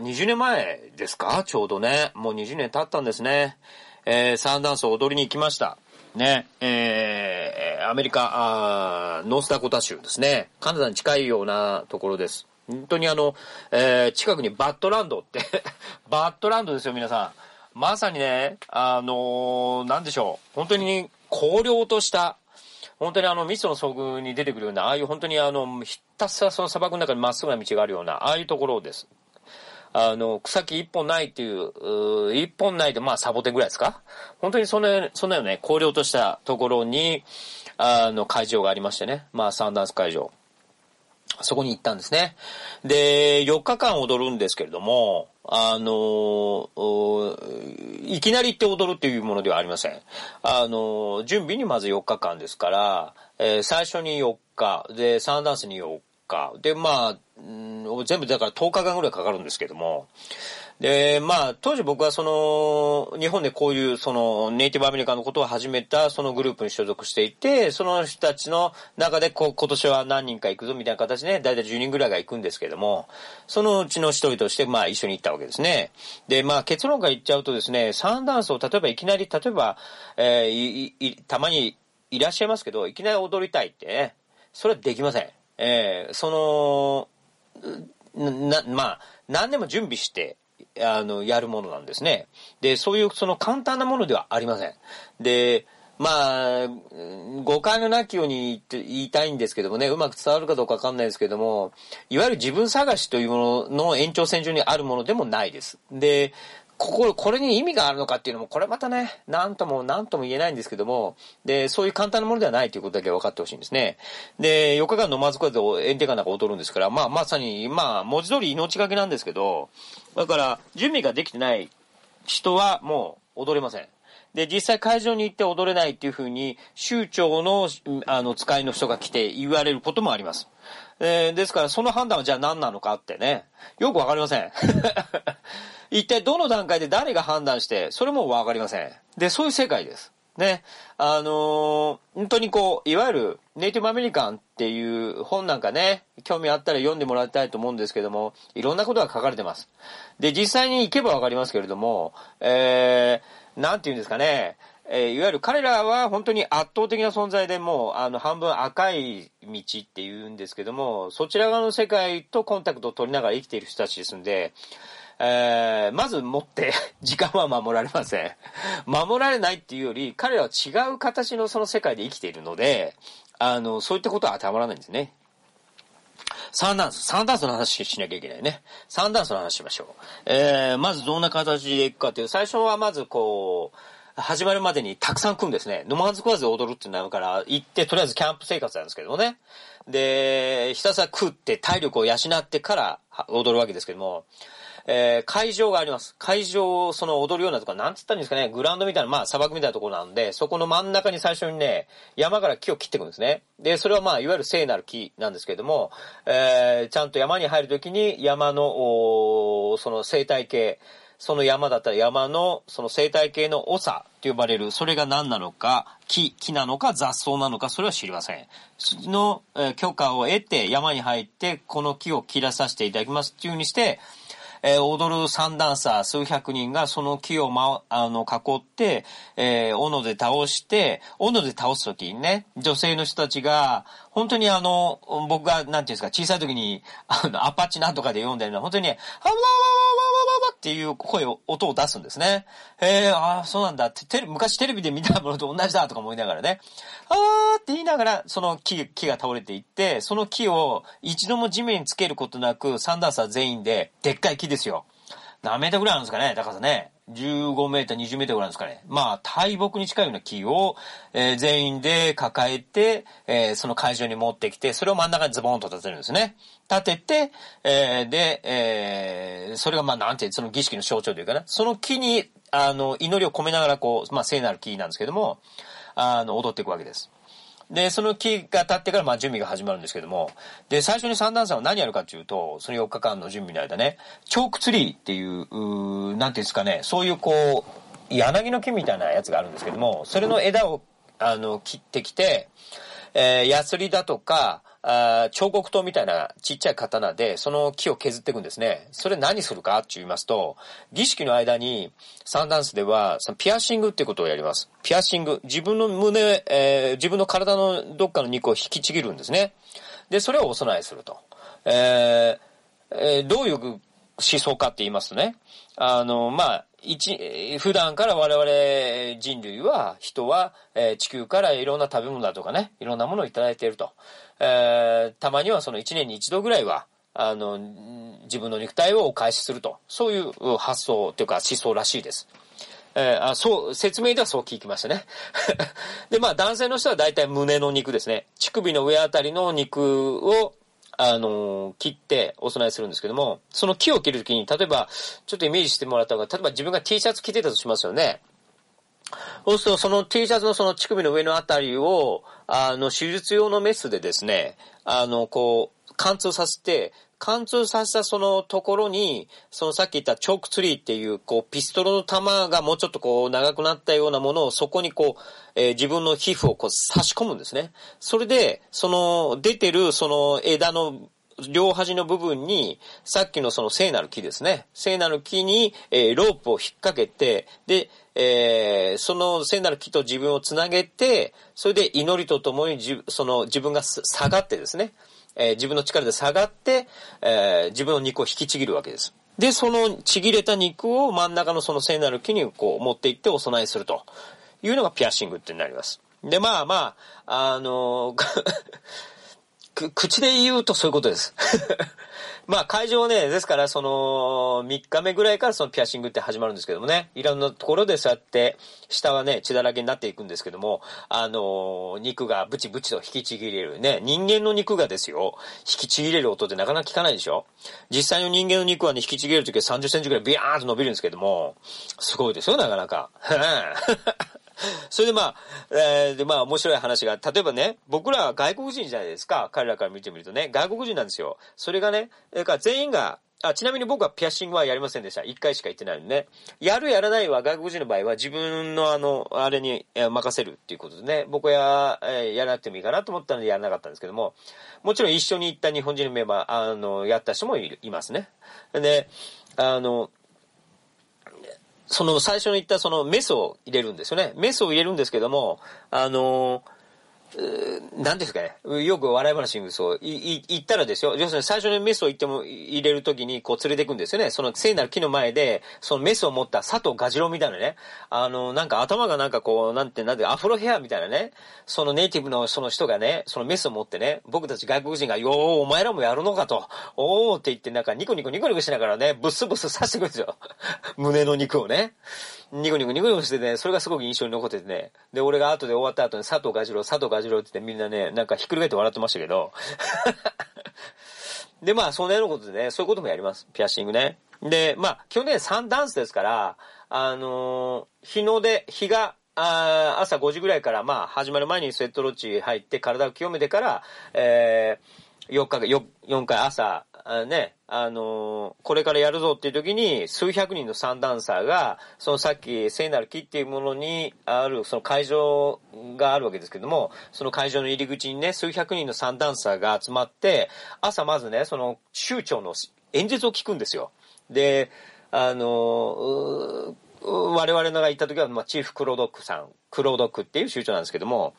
[SPEAKER 1] 20年前ですか？ちょうどね。もう20年経ったんですね。えー、サンダンスを踊りに行きました。ね、えー、アメリカ、あノースダコタ州ですね。カナダに近いようなところです。本当にあの、えー、近くにバッドランドって バッドランドですよ、皆さん。まさにね、あのー、なんでしょう。本当に荒涼とした本当にあの、ミスの遭遇に出てくるような、ああいう本当にあの、ひたすらその砂漠の中にまっすぐな道があるような、ああいうところです。あの、草木一本ないっていう、う一本ないで、まあ、サボテンぐらいですか？本当にその、そのようなね、荒涼としたところに、あの、会場がありましてね。まあ、サンダンス会場。そこに行ったんですね。で、4日間踊るんですけれども、あの、いきなり行って踊るっていうものではありません。あの、準備にまず4日間ですから、えー、最初に4日、で、サンダンスに4日、で、まあ、全部だから10日間ぐらいかかるんですけども、で、まあ、当時僕はその、日本でこういうそのネイティブアメリカのことを始めたそのグループに所属していて、その人たちの中でこう今年は何人か行くぞみたいな形で、だいたい10人ぐらいが行くんですけども、そのうちの一人としてまあ一緒に行ったわけですね。で、まあ結論から言っちゃうとですね、サンダンスを例えばいきなり、例えば、えー、たまにいらっしゃいますけど、いきなり踊りたいってね、それはできません。えー、その、な、まあ、何でも準備して、あの、やるものなんですね。で、そういうその簡単なものではありません。で、まあ、誤解のなきように言いたいんですけどもね、うまく伝わるかどうかわかんないですけども、いわゆる自分探しというものの延長線上にあるものでもないです。で、ここ、これに意味があるのかっていうのも、これまたね、なんとも、なんとも言えないんですけども、で、そういう簡単なものではないということだけ分かってほしいんですね。で、4日間のまずこで炎天下なんか踊るんですから、まあ、まさに、まあ、文字通り命がけなんですけど、だから、準備ができてない人はもう踊れません。で、実際会場に行って踊れないっていうふうに、州長の、あの、使いの人が来て言われることもあります。えー、ですから、その判断はじゃあ何なのかってね、よくわかりません。一体どの段階で誰が判断して、それもわかりません。で、そういう世界です。ね。あのー、本当にこう、いわゆるネイティブアメリカンっていう本なんかね、興味あったら読んでもらいたいと思うんですけども、いろんなことが書かれてます。で、実際に行けばわかりますけれども、えー、なんて言うんですかね、えー、いわゆる彼らは本当に圧倒的な存在でもう、あの、半分赤い道っていうんですけども、そちら側の世界とコンタクトを取りながら生きている人たちですんで、えー、まず持って 時間は守られません。守られないっていうより、彼らは違う形のその世界で生きているので、あの、そういったことは当てはまらないんですね。サンダンス、サンダンスの話しなきゃいけないね。サンダンスの話しましょう。えー、まずどんな形でいくかという、最初はまずこう、始まるまでにたくさん食うんですね。飲まず食わず踊るってなるから、行って、とりあえずキャンプ生活なんですけどもね。で、ひたすら食って体力を養ってから踊るわけですけども、えー、会場があります。会場を、その踊るようなとか、なんつったんですかね、グラウンドみたいな、まあ砂漠みたいなところなんで、そこの真ん中に最初にね、山から木を切っていくんですね。で、それはまあ、いわゆる聖なる木なんですけれども、えー、ちゃんと山に入るときに山の、その生態系、その山だったら山のその生態系の長と呼ばれる、それが何なのか、木、木なのか雑草なのか、それは知りません。の、えー、許可を得て山に入って、この木を切らさせていただきますっていうふうにして、えー、踊る三段差数百人がその木をま、あの、囲って、えー、斧で倒して、斧で倒すときにね、女性の人たちが、本当にあの、僕が、なんていうんですか、小さい時に、あの、アパッチなんとかで読んでるのは、本当にね、ハワワワワワワワっていう声を、音を出すんですね。えー、ああ、そうなんだって、昔テレビで見たものと同じだとか思いながらね、あーって言いながら、その木、木が倒れていって、その木を一度も地面につけることなく、サンダーサー全員で、でっかい木ですよ。何メーターぐらいあるんですかね高さね。15メーター、20メーターぐらいですかね。まあ、大木に近いような木を、えー、全員で抱えて、えー、その会場に持ってきて、それを真ん中にズボンと立てるんですね。立てて、えー、で、えー、それがまあ、なんていうその儀式の象徴というかな。その木に、あの、祈りを込めながら、こう、まあ、聖なる木なんですけども、あの、踊っていくわけです。で、その木が立ってから、まあ、準備が始まるんですけども、で、最初に三段さんは何やるかっていうと、その4日間の準備の間ね、チョークツリーっていう、うなんていうんですかね、そういうこう、柳の木みたいなやつがあるんですけども、それの枝を、あの、切ってきて、えー、ヤスリだとか、あ彫刻刀みたいなちっちゃい刀でその木を削っていくんですね。それ何するかって言いますと、儀式の間にサンダンスではそのピアシングっていうことをやります。ピアシング。自分の胸、えー、自分の体のどっかの肉を引きちぎるんですね。で、それをお供えすると。えーえー、どういう思想かって言いますとね、あの、まあ、一、普段から我々人類は、人は、えー、地球からいろんな食べ物だとかね、いろんなものをいただいていると。えー、たまにはその一年に一度ぐらいは、あの、自分の肉体をお返しすると。そういう発想というか思想らしいです。えー、あそう、説明ではそう聞きましたね。で、まあ男性の人は大体胸の肉ですね。乳首の上あたりの肉を、あの、切ってお供えするんですけども、その木を切るときに、例えば、ちょっとイメージしてもらった方が、例えば自分が T シャツ着てたとしますよね。そうすると、その T シャツのその乳首の上のあたりを、あの、手術用のメスでですね、あの、こう、貫通させて、貫通させたそのところに、そのさっき言ったチョークツリーっていう、こう、ピストルの弾がもうちょっとこう、長くなったようなものをそこにこう、えー、自分の皮膚をこう、差し込むんですね。それで、その、出てるその枝の両端の部分に、さっきのその聖なる木ですね。聖なる木に、えー、ロープを引っ掛けて、で、えー、その聖なる木と自分をつなげて、それで祈りとともにじその自分が下がってですね、えー、自分の力で下がって、えー、自分の肉を引きちぎるわけです。で、そのちぎれた肉を真ん中のその聖なる木にこう持っていってお供えするというのがピアッシングってなります。で、まあまあ、あの 口で言うとそういうことです。まあ会場ね、ですからその3日目ぐらいからそのピアシングって始まるんですけどもね、いろんなところでそうやって下はね、血だらけになっていくんですけども、あの肉がブチブチと引きちぎれるね、人間の肉がですよ、引きちぎれる音ってなかなか聞かないでしょ。実際の人間の肉はね、引きちぎれるときは30センチぐらいビヤーンと伸びるんですけども、すごいですよ、なかなか。それでまあ、えー、でまあ面白い話が、例えばね、僕らは外国人じゃないですか。彼らから見てみるとね、外国人なんですよ。それがね、だから全員が、あ、ちなみに僕はピアッシングはやりませんでした。一回しか行ってないのでね。やるやらないは外国人の場合は自分のあの、あれに任せるっていうことでね、僕は、え、やらなくてもいいかなと思ったのでやらなかったんですけども、もちろん一緒に行った日本人のメンバー、あの、やった人もいますね。で、あの、その最初に言ったそのメスを入れるんですよね。メスを入れるんですけども、あの、ーんですかね？よく笑い話にそう、い、言ったらですよ。要するに最初にメスを言っても、入れるときにこう連れていくんですよね。その聖なる木の前で、そのメスを持った佐藤ガジロみたいなね。あの、なんか頭がなんかこう、なんて、なんて、アフロヘアみたいなね。そのネイティブのその人がね、そのメスを持ってね、僕たち外国人が、よー、お前らもやるのかと。おーって言ってなんかニコニコニコニコしながらね、ブスブス刺してくるんですよ。胸の肉をね。ニコニコニコニコしててね、それがすごく印象に残っててね。で、俺が後で終わった後に佐藤ガジロ、佐藤ガジロって言ってみんなね、なんかひっくり返って笑ってましたけど。で、まあ、そんなようなことでね、そういうこともやります。ピアッシングね。で、まあ、基本的にはサンダンスですから、あのー、日の出、日が、あ朝5時ぐらいから、まあ、始まる前にスウェットロッチ入って体を清めてから、えー、4日、4, 4回朝、あね、あのー、これからやるぞっていう時に、数百人のサンダンサーが、そのさっき聖なる木っていうものにある、その会場があるわけですけども、その会場の入り口にね、数百人のサンダンサーが集まって、朝まずね、その州長の演説を聞くんですよ。で、あのー、我々が行った時は、まあ、チーフクロドックさん、クロドックっていう州長なんですけども、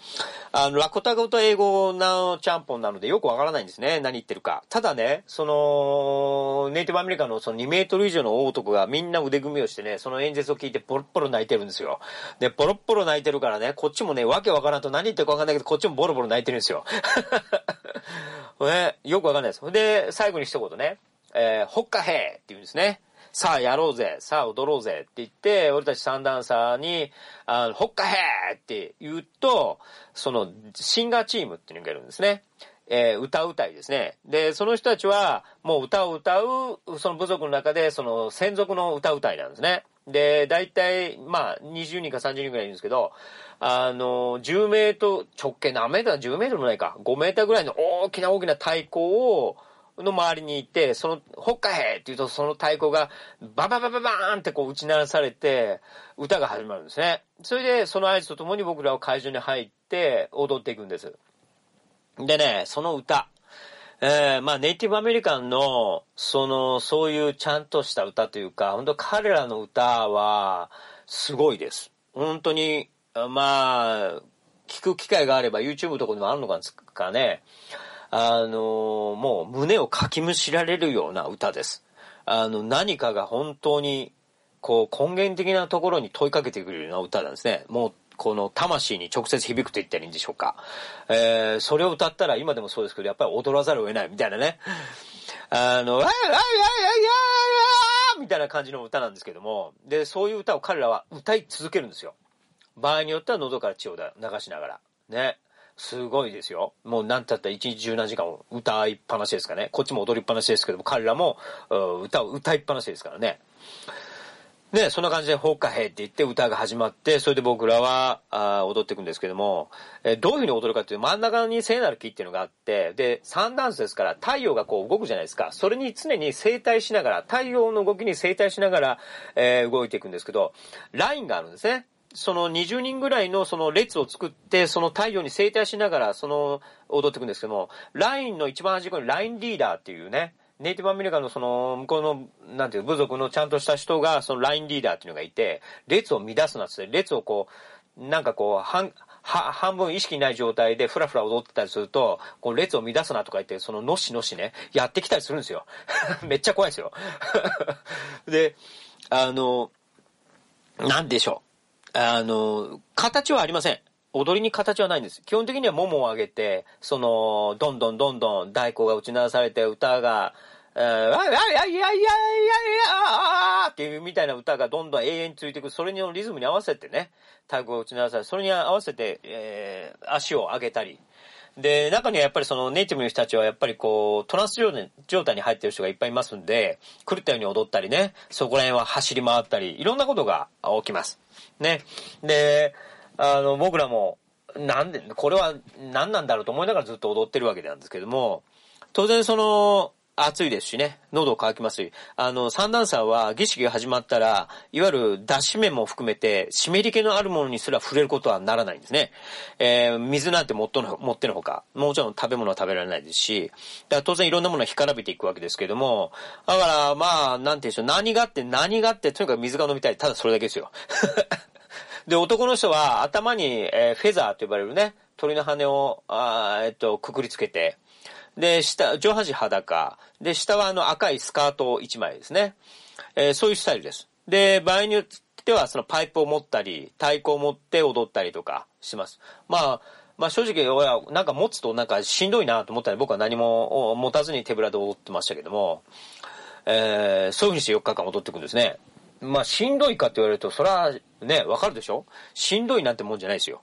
[SPEAKER 1] あの、ラコタ語と英語のチャンポンなのでよくわからないんですね。何言ってるか。ただね、その、ネイティブアメリカのその2メートル以上の大男がみんな腕組みをしてね、その演説を聞いてポロッポロ泣いてるんですよ。で、ポロッポロ泣いてるからね、こっちもね、わけわからんと何言ってるかわかんないけど、こっちもボロボロ泣いてるんですよ。ね、よくわかんないです。で、最後に一言ね、えー、ほっかへーって言うんですね。さあやろうぜ、さあ踊ろうぜって言って、俺たちサンダンサーに、あの、ほっかへーって言うと、その、シンガーチームっていうのがいるんですね。えー、歌うたいですね。で、その人たちは、もう歌を歌う、その部族の中で、その、専属の歌うたいなんですね。で、大体、まあ、20人か30人くらいいるんですけど、あの、10メートル、直径何メートル ?10 メートルもないか。5メーターぐらいの大きな大きな太鼓を、の周りにいて、その、ほっかへって言うと、その太鼓が、バババババーンってこう打ち鳴らされて、歌が始まるんですね。それで、その合図とともに僕らは会場に入って、踊っていくんです。でね、その歌。えー、まあ、ネイティブアメリカンの、その、そういうちゃんとした歌というか、本当彼らの歌は、すごいです。本当に、まあ、聞く機会があれば YouTube とかにもあるのかね。あの、もう胸をかきむしられるような歌です。あの、何かが本当に、こう、根源的なところに問いかけてくるような歌なんですね。もう、この魂に直接響くと言ったらいいんでしょうか。えー、それを歌ったら今でもそうですけど、やっぱり踊らざるを得ないみたいなね。あの、あいあいあいあいあいみたいな感じの歌なんですけども、で、そういう歌を彼らは歌い続けるんですよ。場合によっては喉から血を流しながら。ね。すごいですよ。もうなんて言ったら一日十何時間歌いっぱなしですかね。こっちも踊りっぱなしですけども、彼らも歌を歌いっぱなしですからね。ね、そんな感じで、ほっかへって言って歌が始まって、それで僕らはあ踊っていくんですけども、えどういう風に踊るかっていうと、真ん中に聖なる木っていうのがあって、で、サンダンスですから太陽がこう動くじゃないですか。それに常に整体しながら、太陽の動きに整体しながら、えー、動いていくんですけど、ラインがあるんですね。その20人ぐらいのその列を作って、その太陽に整体しながら、その、踊っていくんですけども、ラインの一番端っこにラインリーダーっていうね、ネイティブアメリカのその、向こうの、なんていう部族のちゃんとした人が、そのラインリーダーっていうのがいて、列を乱すなって、列をこう、なんかこう、半、は、半分意識ない状態でふらふら踊ってたりすると、こう列を乱すなとか言って、そののしのしね、やってきたりするんですよ。めっちゃ怖いですよ。で、あの、なんでしょう。あの、形はありません。踊りに形はないんです。基本的にはももを上げて、その、どんどんどんどん太鼓が打ち鳴らされて歌が、えー、わいやいやいやいやいやいやっていうみたいな歌がどんどん永遠についていく。それのリズムに合わせてね、太鼓が打ち鳴らされて、それに合わせて、えー、足を上げたり。で、中にはやっぱりそのネイティブの人たちはやっぱりこう、トランス状態に入ってる人がいっぱいいますんで、狂ったように踊ったりね、そこら辺は走り回ったり、いろんなことが起きます。ね。で、あの、僕らも、なんで、これは何なんだろうと思いながらずっと踊ってるわけなんですけども、当然その、暑いですしね、喉乾きますし、あの、三段差は儀式が始まったら、いわゆる脱脂麺も含めて、湿り気のあるものにすら触れることはならないんですね。えー、水なんて持っての、持ってのほか、もちろん食べ物は食べられないですし、だから当然いろんなものが干からびていくわけですけども、だからまあ、なんていうでしょう、何があって何があって、とにかく水が飲みたい。ただそれだけですよ。で、男の人は頭に、えー、フェザーと呼ばれるね、鳥の羽を、あえっと、くくりつけて、で、下、上半身裸。で、下はあの赤いスカート1枚ですね。えー、そういうスタイルです。で、場合によってはそのパイプを持ったり、太鼓を持って踊ったりとかします。まあ、まあ正直、なんか持つとなんかしんどいなと思ったら僕は何も持たずに手ぶらで踊ってましたけども、えー、そういうふうにして4日間踊っていくんですね。まあしんどいかって言われると、それはね、わかるでしょ？しんどいなんてもんじゃないですよ。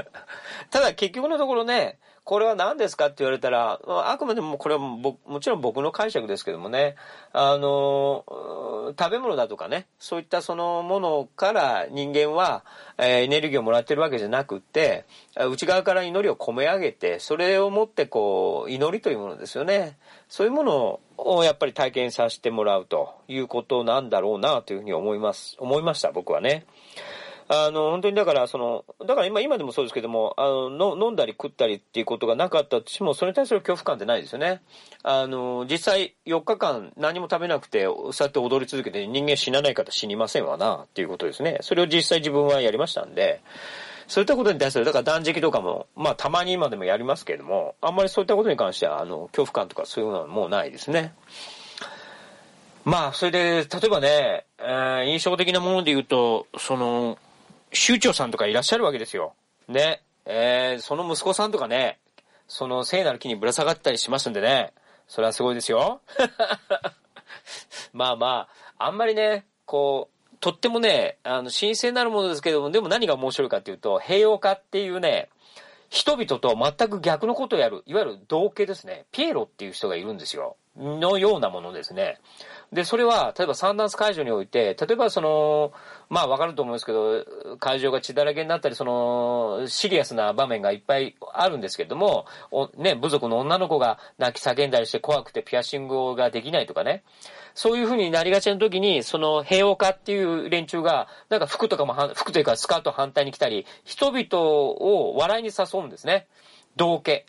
[SPEAKER 1] ただ結局のところね、これは何ですかって言われたら、あくまでもこれはももちろん僕の解釈ですけどもね、あの、食べ物だとかね、そういったそのものから人間は、えー、エネルギーをもらってるわけじゃなくって、内側から祈りを込め上げて、それをもってこう、祈りというものですよね。そういうものをやっぱり体験させてもらうということなんだろうなというふうに思います、思いました、僕はね。あの、本当にだから、その、だから今、今でもそうですけども、あの、飲んだり食ったりっていうことがなかったとしても、それに対する恐怖感ってないですよね。あの、実際4日間何も食べなくて、そうやって踊り続けて人間死なない方死にませんわな、っていうことですね。それを実際自分はやりましたんで、そういったことに対する、だから断食とかも、まあたまに今でもやりますけれども、あんまりそういったことに関しては、あの、恐怖感とかそういうのはもうないですね。まあ、それで、例えばね、えー、印象的なもので言うと、その、州長さんとかいらっしゃるわけですよ。ね。えー、その息子さんとかね、その聖なる木にぶら下がったりしますんでね。それはすごいですよ。まあまあ、あんまりね、こう、とってもね、あの、神聖なるものですけども、でも何が面白いかっていうと、平和化っていうね、人々と全く逆のことをやる、いわゆる同系ですね。ピエロっていう人がいるんですよ。のようなものですね。で、それは、例えばサンダンス会場において、例えばその、まあわかると思うんですけど、会場が血だらけになったり、その、シリアスな場面がいっぱいあるんですけれども、ね、部族の女の子が泣き叫んだりして怖くてピアシングができないとかね。そういう風になりがちな時に、その平和化っていう連中が、なんか服とかも、服というかスカート反対に来たり、人々を笑いに誘うんですね。道家。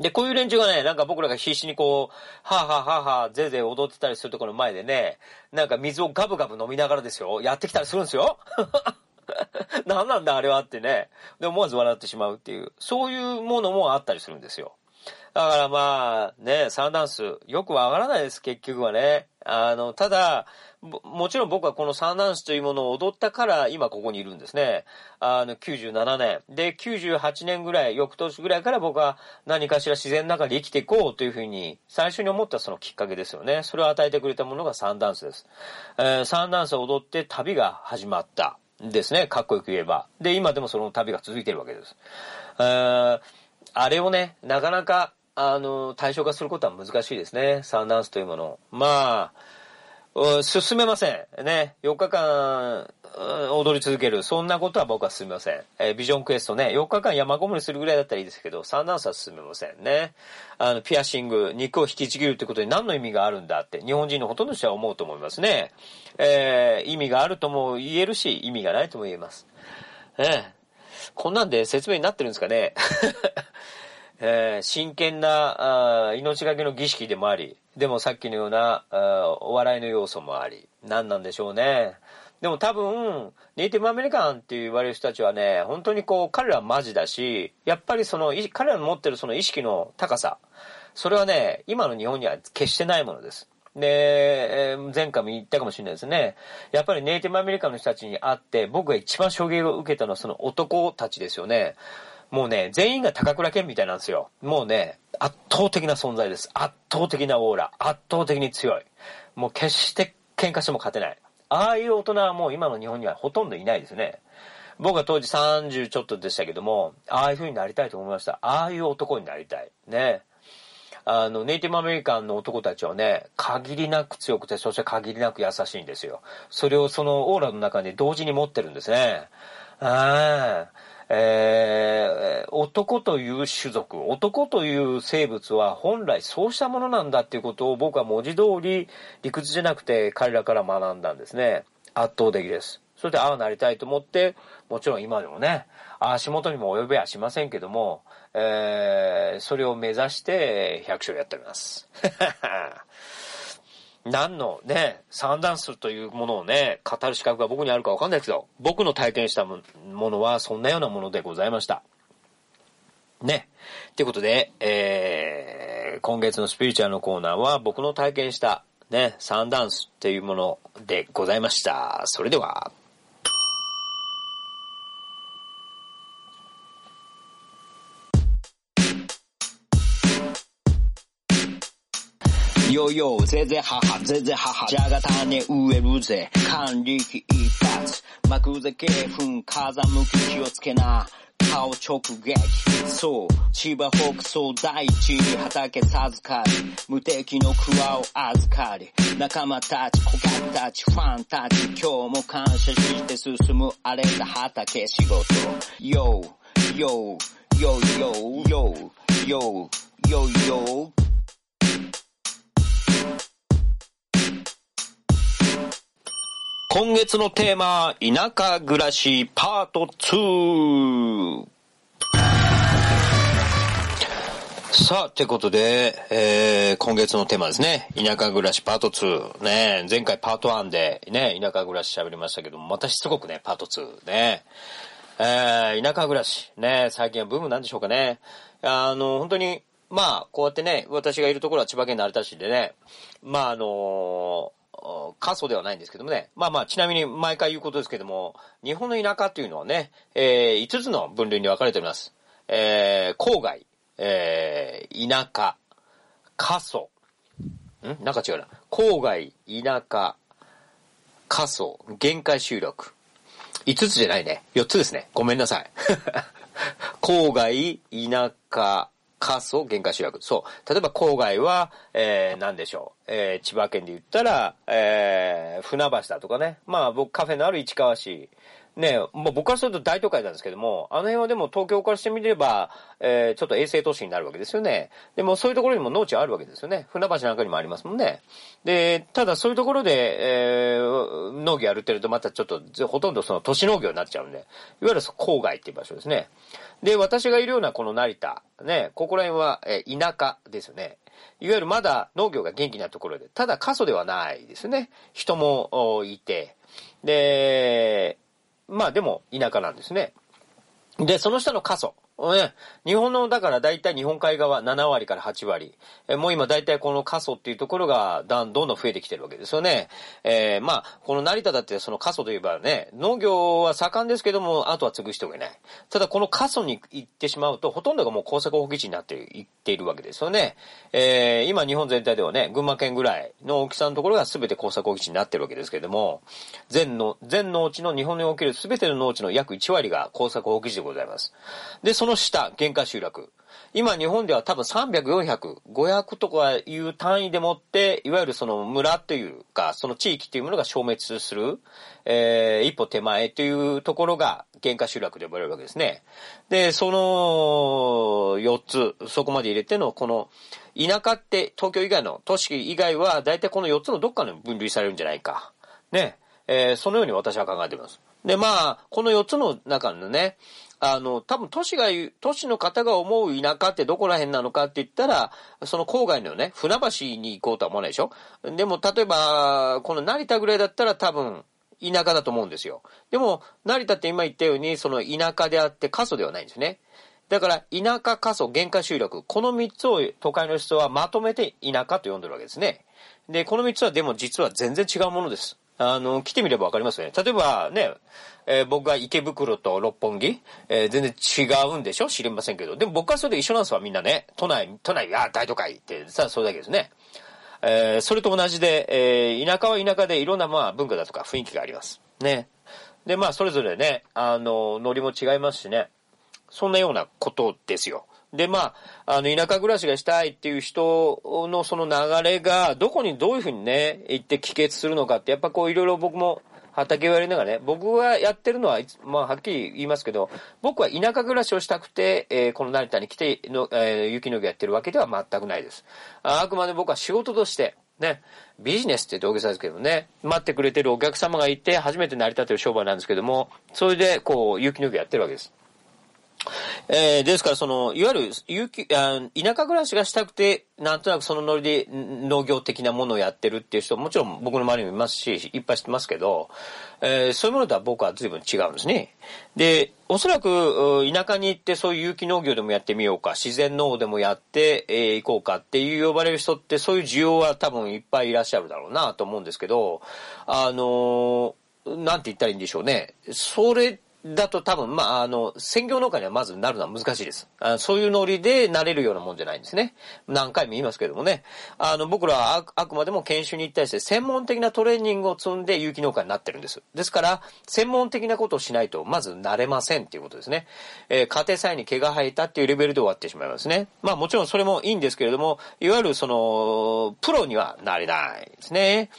[SPEAKER 1] で、こういう連中がね、なんか僕らが必死にこう、はぁはぁはぁはぁ、ぜぜ踊ってたりするところの前でね、なんか水をガブガブ飲みながらですよ、やってきたりするんですよ。何なんだあれはってね。で、思わず笑ってしまうっていう、そういうものもあったりするんですよ。だからまあ、ね、サンダンス、よくわからないです、結局はね。あの、ただ、もちろん僕はこのサンダンスというものを踊ったから今ここにいるんですね。あの、97年。で、98年ぐらい、翌年ぐらいから僕は何かしら自然の中で生きていこうというふうに最初に思ったそのきっかけですよね。それを与えてくれたものがサンダンスです。えー、サンダンスを踊って旅が始まった。ですね。かっこよく言えば。で、今でもその旅が続いているわけです。えー、あれをね、なかなか、あの、対象化することは難しいですね。サンダンスというもの。まあ、進めません。ね。4日間、踊り続ける。そんなことは僕は進めません。えー、ビジョンクエストね、4日間山ごもりするぐらいだったらいいですけど、サンダンスは進めませんね。あの、ピアシング、肉を引きちぎるってことに何の意味があるんだって、日本人のほとんどの人は思うと思いますね。えー、意味があるとも言えるし、意味がないとも言えます。えー、こんなんで説明になってるんですかね。えー、真剣なあ命がけの儀式でもあり、でもさっきのようなあお笑いの要素もあり、何なんでしょうね。でも多分、ネイティブアメリカンって言われる人たちはね、本当にこう、彼らはマジだし、やっぱりその、彼らの持ってるその意識の高さ、それはね、今の日本には決してないものです。で、前回も言ったかもしれないですね。やっぱりネイティブアメリカンの人たちに会って、僕が一番衝撃を受けたのはその男たちですよね。もうね、全員が高倉健みたいなんですよ。もうね、圧倒的な存在です。圧倒的なオーラ。圧倒的に強い。もう決して喧嘩しても勝てない。ああいう大人はもう今の日本にはほとんどいないですね。僕は当時30ちょっとでしたけども、ああいう風になりたいと思いました。ああいう男になりたい。ね。あの、ネイティブアメリカンの男たちはね、限りなく強くて、そして限りなく優しいんですよ。それをそのオーラの中で同時に持ってるんですね。ああ。えー、男という種族、男という生物は本来そうしたものなんだっていうことを僕は文字通り理屈じゃなくて彼らから学んだんですね。圧倒的です。それでああなりたいと思って、もちろん今でもね、足元にも及べはしませんけども、えー、それを目指して100勝やっております。何のね、サンダンスというものをね、語る資格が僕にあるかわかんないですけど、僕の体験したものはそんなようなものでございました。ね。ということで、えー、今月のスピリチュアルのコーナーは僕の体験したね、サンダンスっていうものでございました。それでは。よよ、ぜぜはは、ぜぜはは、じゃが種植えるぜ、管理機一発、幕ぜけふ風向き気をつけな、顔直撃。そう、千葉北総大地に畑授かり、無敵の桑を預かり、仲間たち、顧客たち、ファンたち、今日も感謝して進む荒れた畑仕事。よ、よ、よ、よ、よ、よ、よ、よ、今月のテーマ、田舎暮らしパート2。さあ、ということで、えー、今月のテーマですね。田舎暮らしパート2。ね、前回パート1でね、田舎暮らし喋りましたけども、またしつこくね、パート2ね。えー、田舎暮らし。ね、最近はブームなんでしょうかね。あの、本当に、まあ、こうやってね、私がいるところは千葉県成田市でね、まああの過疎ではないんですけどもね。まあまあ、ちなみに毎回言うことですけども、日本の田舎というのはね、えー、5つの分類に分かれております。えー、郊外、えー、田舎、過疎、ん？なんか違うな。郊外、田舎、過疎、限界集落。5つじゃないね。4つですね。ごめんなさい。郊外、田舎、過疎限界集約。そう。例えば郊外は、えー、なんでしょう。えー、千葉県で言ったら、えー、船橋だとかね。まあ僕カフェのある市川市。ね、もう僕からすると大都会なんですけども、あの辺はでも東京からしてみれば、えー、ちょっと衛星都市になるわけですよね。でもそういうところにも農地はあるわけですよね。船橋なんかにもありますもんね。で、ただそういうところで、えー、農業やるってるとまたちょっと、ほとんどその都市農業になっちゃうんで、いわゆる郊外っていう場所ですね。で、私がいるようなこの成田、ね、ここら辺は、えー、田舎ですよね。いわゆるまだ農業が元気なところで、ただ過疎ではないですね。人もいて。で、まあでも田舎なんですね。で、その下の過疎。ね、日本の、だから大体日本海側7割から8割。えもう今大体この過疎っていうところがだんどんどん増えてきてるわけですよね。えー、まあ、この成田だってその過疎といえばね、農業は盛んですけども、あとは潰しておけない。ただこの過疎に行ってしまうと、ほとんどがもう工作放棄地になっていっているわけですよね。えー、今日本全体ではね、群馬県ぐらいの大きさのところが全て工作放棄地になってるわけですけども、全の、全農地の日本における全ての農地の約1割が工作放棄地でございます。で、そのの下、原価集落。今日本では多分300、400、500とかいう単位でもって、いわゆるその村というか、その地域というものが消滅する、えー、一歩手前というところが原価集落で呼ばれるわけですね。で、その4つ、そこまで入れての、この、田舎って東京以外の都市以外は大体この4つのどっかに分類されるんじゃないか。ね。えー、そのように私は考えています。で、まあ、この4つの中のね、あの、多分都市が言う、都市の方が思う田舎ってどこら辺なのかって言ったら、その郊外のね、船橋に行こうとは思わないでしょ？でも、例えば、この成田ぐらいだったら多分、田舎だと思うんですよ。でも、成田って今言ったように、その田舎であって過疎ではないんですね。だから、田舎過疎、原価集落、この3つを都会の人はまとめて田舎と呼んでるわけですね。で、この3つはでも実は全然違うものです。あの、来てみればわかりますよね。例えばね、えー、僕が池袋と六本木、えー、全然違うんでしょ？知りませんけど。でも僕はそれで一緒なんですわ、みんなね。都内、都内、あ、大都会ってさ、それだけですね。えー、それと同じで、えー、田舎は田舎でいろんなまあ文化だとか雰囲気があります。ね。で、まあそれぞれね、あの、ノリも違いますしね。そんなようなことですよ。で、まあ、あの、田舎暮らしがしたいっていう人のその流れが、どこにどういうふうにね、行って帰結するのかって、やっぱこういろいろ僕も畑をやりながらね、僕がやってるのは、まあ、はっきり言いますけど、僕は田舎暮らしをしたくて、えー、この成田に来ての、えー、雪の木やってるわけでは全くないです。あくまで僕は仕事として、ね、ビジネスって言って大げさですけどね、待ってくれてるお客様がいて、初めて成り立ってる商売なんですけども、それで、こう、雪の木やってるわけです。えー、ですから、その、いわゆる、有機、あ田舎暮らしがしたくて、なんとなくそのノリで農業的なものをやってるっていう人ももちろん僕の周りにもいますし、いっぱい知ってますけど、えー、そういうものとは僕は随分違うんですね。で、おそらく、田舎に行ってそういう有機農業でもやってみようか、自然農でもやって、えー、こうかっていう呼ばれる人って、そういう需要は多分いっぱいいらっしゃるだろうなと思うんですけど、あのー、なんて言ったらいいんでしょうね。それだと多分、まあ、あの、専業農家にはまずなるのは難しいです。あそういうノリでなれるようなもんじゃないんですね。何回も言いますけどもね。あの、僕らはああくまでも研修に行ったりして専門的なトレーニングを積んで有機農家になってるんです。ですから、専門的なことをしないと、まずなれませんっていうことですね。えー、家庭菜に毛が生えたっていうレベルで終わってしまいますね。まあもちろんそれもいいんですけれども、いわゆるその、プロにはなれないですね。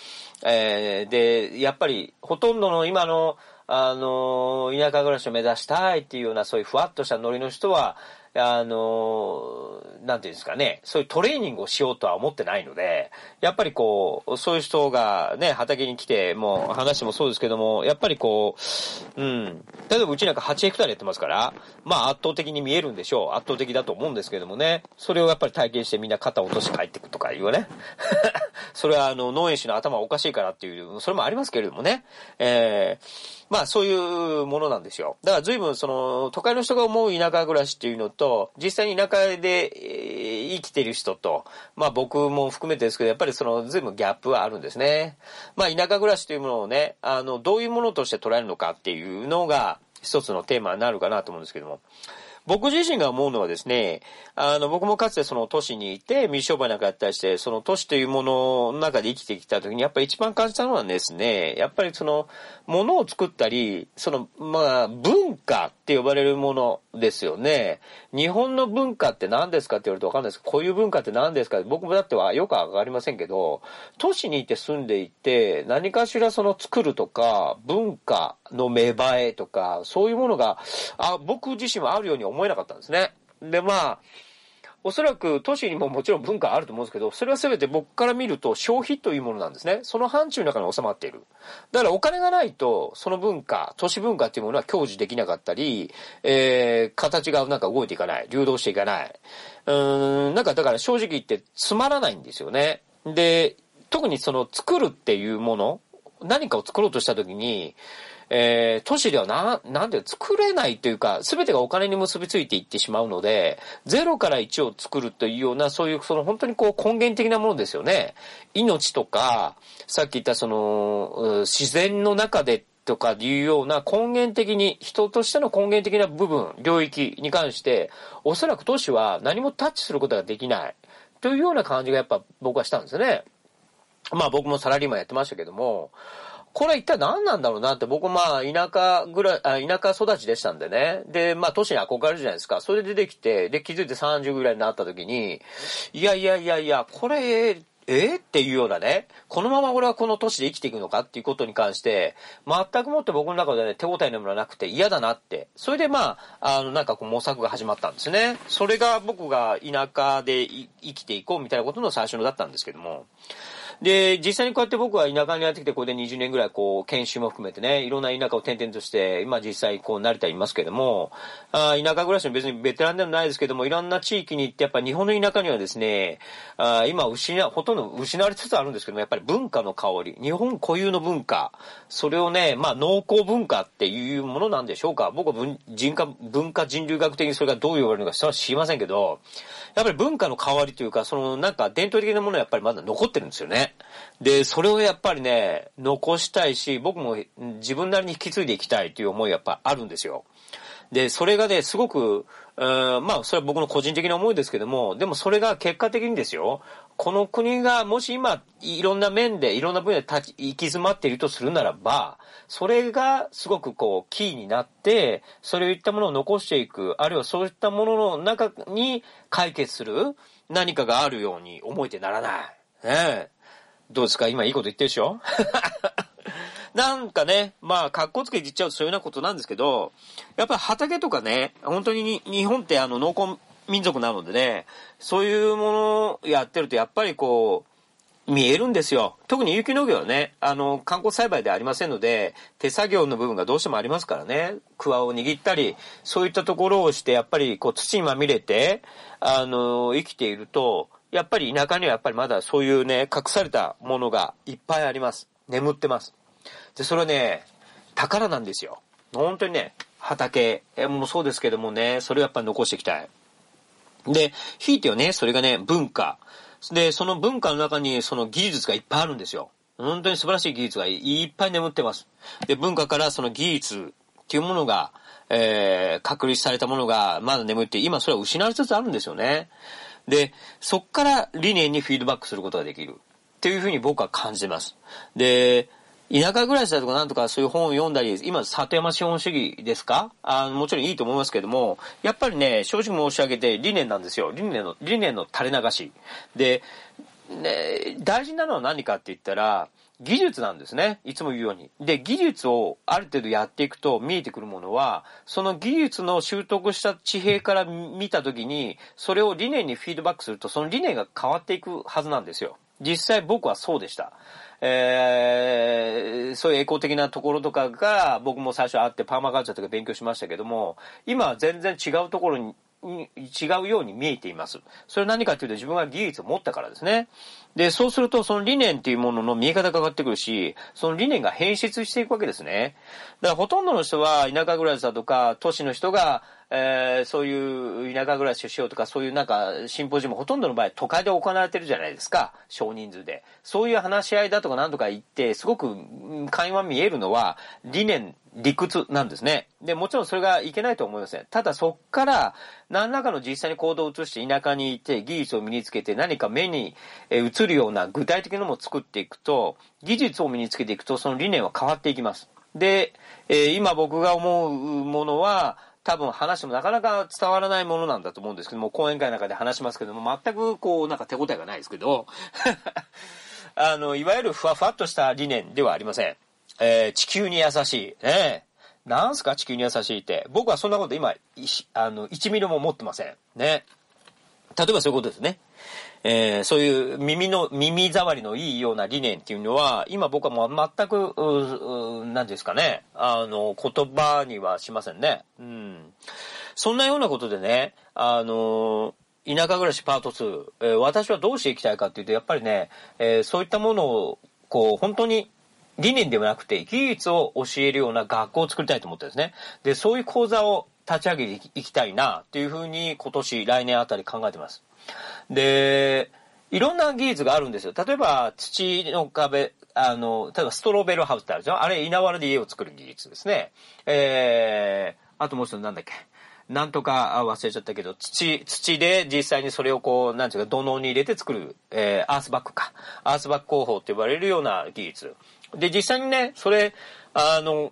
[SPEAKER 1] えー、で、やっぱり、ほとんどの今の、あの、田舎暮らしを目指したいっていうような、そういうふわっとしたノリの人は、あの、なんていうんですかね、そういうトレーニングをしようとは思ってないので、やっぱりこう、そういう人がね、畑に来て、もう話もそうですけども、やっぱりこう、うん、例えばうちなんか8ヘクタールやってますから、まあ圧倒的に見えるんでしょう。圧倒的だと思うんですけどもね、それをやっぱり体験してみんな肩落とし帰っていくとかいうね。それはあの、農園主の頭おかしいからっていう、それもありますけれどもね、えーまあそういうものなんですよ。だから随分その都会の人が思う田舎暮らしっていうのと、実際に田舎で生きてる人と、まあ僕も含めてですけど、やっぱりその随分ギャップはあるんですね。まあ田舎暮らしというものをね、あの、どういうものとして捉えるのかっていうのが一つのテーマになるかなと思うんですけども。僕自身が思うのはですね、あの、僕もかつてその都市にいて、未商売なんかやったりして、その都市というものの中で生きてきた時に、やっぱり一番感じたのはですね、やっぱりその、ものを作ったり、その、まあ、文化って呼ばれるものですよね。日本の文化って何ですかって言われるとわかんないですこういう文化って何ですか僕もだってはよくわかりませんけど、都市にいて住んでいて、何かしらその作るとか、文化の芽生えとか、そういうものが、あ、僕自身はあるように思思えなかったんですね。で、まあ、おそらく都市にももちろん文化あると思うんですけど、それは全て僕から見ると消費というものなんですね。その範疇の中に収まっている。だからお金がないと、その文化、都市文化っていうものは享受できなかったり、えー、形がなんか動いていかない、流動していかない。うーん、なんかだから正直言ってつまらないんですよね。で、特にその作るっていうもの、何かを作ろうとしたときに、えー、都市ではな、なんで作れないというか、すべてがお金に結びついていってしまうので、0から1を作るというような、そういう、その本当にこう根源的なものですよね。命とか、さっき言ったその、自然の中でとかいうような根源的に、人としての根源的な部分、領域に関して、おそらく都市は何もタッチすることができない。というような感じがやっぱ僕はしたんですね。まあ僕もサラリーマンやってましたけども、これ一体何なんだろうなって、僕まあ田舎ぐらい、あ田舎育ちでしたんでね。で、まあ都市に憧れるじゃないですか。それで出てきて、で気づいて30ぐらいになった時に、いやいやいやいや、これ、えっていうようなね、このまま俺はこの都市で生きていくのかっていうことに関して、全くもって僕の中でね、手応えのものはなくて嫌だなって。それでまあ、あの、なんかこう模索が始まったんですね。それが僕が田舎で生きていこうみたいなことの最初のだったんですけども。で、実際にこうやって僕は田舎にやってきて、これで20年ぐらいこう、研修も含めてね、いろんな田舎を転々として、今実際こう、成田にいますけども、あ田舎暮らしの別にベテランでもないですけども、いろんな地域に行って、やっぱり日本の田舎にはですね、あ今失、ほとんど失われつつあるんですけども、やっぱり文化の香り、日本固有の文化、それをね、まあ農耕文化っていうものなんでしょうか。僕は文人化文化人類学的にそれがどう言われるのか知りませんけど、やっぱり文化の変わりというか、そのなんか伝統的なものはやっぱりまだ残ってるんですよね。で、それをやっぱりね、残したいし、僕も自分なりに引き継いでいきたいという思いやっぱあるんですよ。で、それがね、すごく、うんまあ、それは僕の個人的な思いですけども、でもそれが結果的にですよ、この国がもし今、いろんな面で、いろんな分野で立ち、行き詰まっているとするならば、それがすごくこう、キーになって、それをいったものを残していく、あるいはそういったものの中に解決する何かがあるように思えてならない。ね。どうですか？今いいこと言ってるでしょ？なんかね、まあ、格好つけて言っちゃうとそういうようなことなんですけど、やっぱり畑とかね、本当に日本ってあの農耕民族なのでね、そういうものをやってるとやっぱりこう、見えるんですよ。特に有機農業はね、あの、観光栽培ではありませんので、手作業の部分がどうしてもありますからね、桑を握ったり、そういったところをして、やっぱりこう土にまみれて、あの、生きていると、やっぱり田舎にはやっぱりまだそういうね、隠されたものがいっぱいあります。眠ってます。で、それはね、宝なんですよ。本当にね、畑もそうですけどもね、それをやっぱり残していきたい。で、ひいてはね、それがね、文化。で、その文化の中にその技術がいっぱいあるんですよ。本当に素晴らしい技術がいっぱい眠ってます。で、文化からその技術っていうものが、えー、確立されたものがまだ眠って、今それは失われつつあるんですよね。で、そっから理念にフィードバックすることができる。っていうふうに僕は感じます。で、田舎暮らしだとかなんとかそういう本を読んだり、今、里山資本主義ですか？あの、もちろんいいと思いますけども、やっぱりね、正直申し上げて理念なんですよ。理念の、理念の垂れ流し。で、ね、大事なのは何かって言ったら、技術なんですね。いつも言うように。で、技術をある程度やっていくと見えてくるものは、その技術の習得した地平から見たときに、それを理念にフィードバックすると、その理念が変わっていくはずなんですよ。実際僕はそうでした。えー、そういうエコ的なところとかが僕も最初あってパーマカルチャーとか勉強しましたけども、今は全然違うところに違うように見えています。それ何かというと自分が技術を持ったからですね。で、そうするとその理念っていうものの見え方が変わってくるし、その理念が変質していくわけですね。だからほとんどの人は田舎暮らしだとか都市の人がえー、そういう田舎暮らしをしようとか、そういうなんか、シンポジウムほとんどの場合、都会で行われてるじゃないですか。少人数で。そういう話し合いだとか何とか言って、すごく会話見えるのは、理念、理屈なんですね。で、もちろんそれがいけないと思いません。ただそっから、何らかの実際に行動を移して田舎にいて、技術を身につけて何か目に映るような具体的なものを作っていくと、技術を身につけていくと、その理念は変わっていきます。で、えー、今僕が思うものは、多分話もなかなか伝わらないものなんだと思うんですけども、講演会の中で話しますけども、全くこう、なんか手応えがないですけど、あの、いわゆるふわふわっとした理念ではありません。えー、地球に優しい。ねなんすか？地球に優しいって。僕はそんなこと今、あの、1ミリも持ってません。ね。例えばそういうことですね。えー、そういう耳の、耳障りのいいような理念っていうのは、今僕はもう全く、何ですかね、あの、言葉にはしませんね。うん。そんなようなことでね、あの、田舎暮らしパート2、えー、私はどうしていきたいかっていうと、やっぱりね、えー、そういったものを、こう、本当に理念ではなくて、技術を教えるような学校を作りたいと思ってるんですね。で、そういう講座を立ち上げていきたいな、っていうふうに今年、来年あたり考えてます。で、いろんな技術があるんですよ。例えば、土の壁、あの、例えばストロベルハウスってあるでしょ？あれ、稲わらで家を作る技術ですね。えー、あともう一つなんだっけ？なんとか忘れちゃったけど、土、土で実際にそれをこう、なんていうか、土のに入れて作る、えー、アースバックか。アースバック工法って呼ばれるような技術。で、実際にね、それ、あの、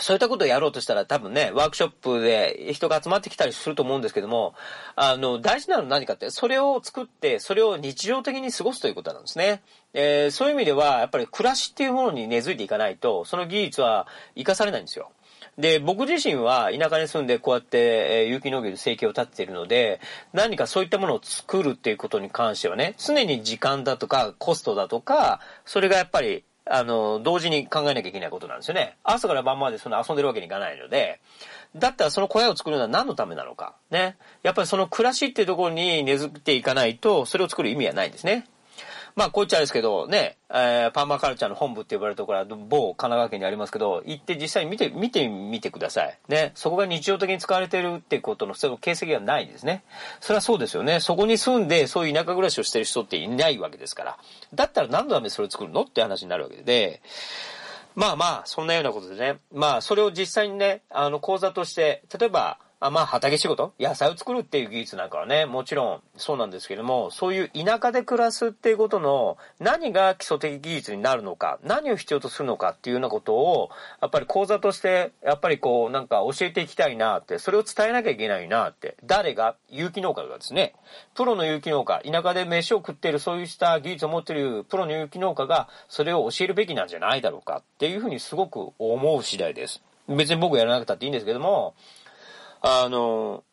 [SPEAKER 1] そういったことをやろうとしたら多分ね、ワークショップで人が集まってきたりすると思うんですけども、あの、大事なのは何かって、それを作って、それを日常的に過ごすということなんですね。えー、そういう意味では、やっぱり暮らしっていうものに根付いていかないと、その技術は活かされないんですよ。で、僕自身は田舎に住んでこうやって、え、有機農業で生計を立っているので、何かそういったものを作るっていうことに関してはね、常に時間だとかコストだとか、それがやっぱりあの、同時に考えなきゃいけないことなんですよね。朝から晩までその遊んでるわけにいかないので、だったらその小屋を作るのは何のためなのか。ね。やっぱりその暮らしっていうところに根付いていかないと、それを作る意味はないんですね。まあ、こっちゃですけど、ね、えー、パーマカルチャーの本部って呼ばれるところは、某神奈川県にありますけど、行って実際に見て、見てみてください。ね、そこが日常的に使われてるってことの、その形跡がないですね。それはそうですよね。そこに住んで、そういう田舎暮らしをしてる人っていないわけですから。だったら何のためにそれを作るのって話になるわけで、まあまあ、そんなようなことでね。まあ、それを実際にね、あの、講座として、例えば、あまあ、畑仕事？野菜を作るっていう技術なんかはね、もちろんそうなんですけども、そういう田舎で暮らすっていうことの何が基礎的技術になるのか、何を必要とするのかっていうようなことを、やっぱり講座として、やっぱりこう、なんか教えていきたいなって、それを伝えなきゃいけないなって、誰が有機農家がですね、プロの有機農家、田舎で飯を食っているそういった技術を持っているプロの有機農家が、それを教えるべきなんじゃないだろうかっていうふうにすごく思う次第です。別に僕やらなくたっていいんですけども、あの、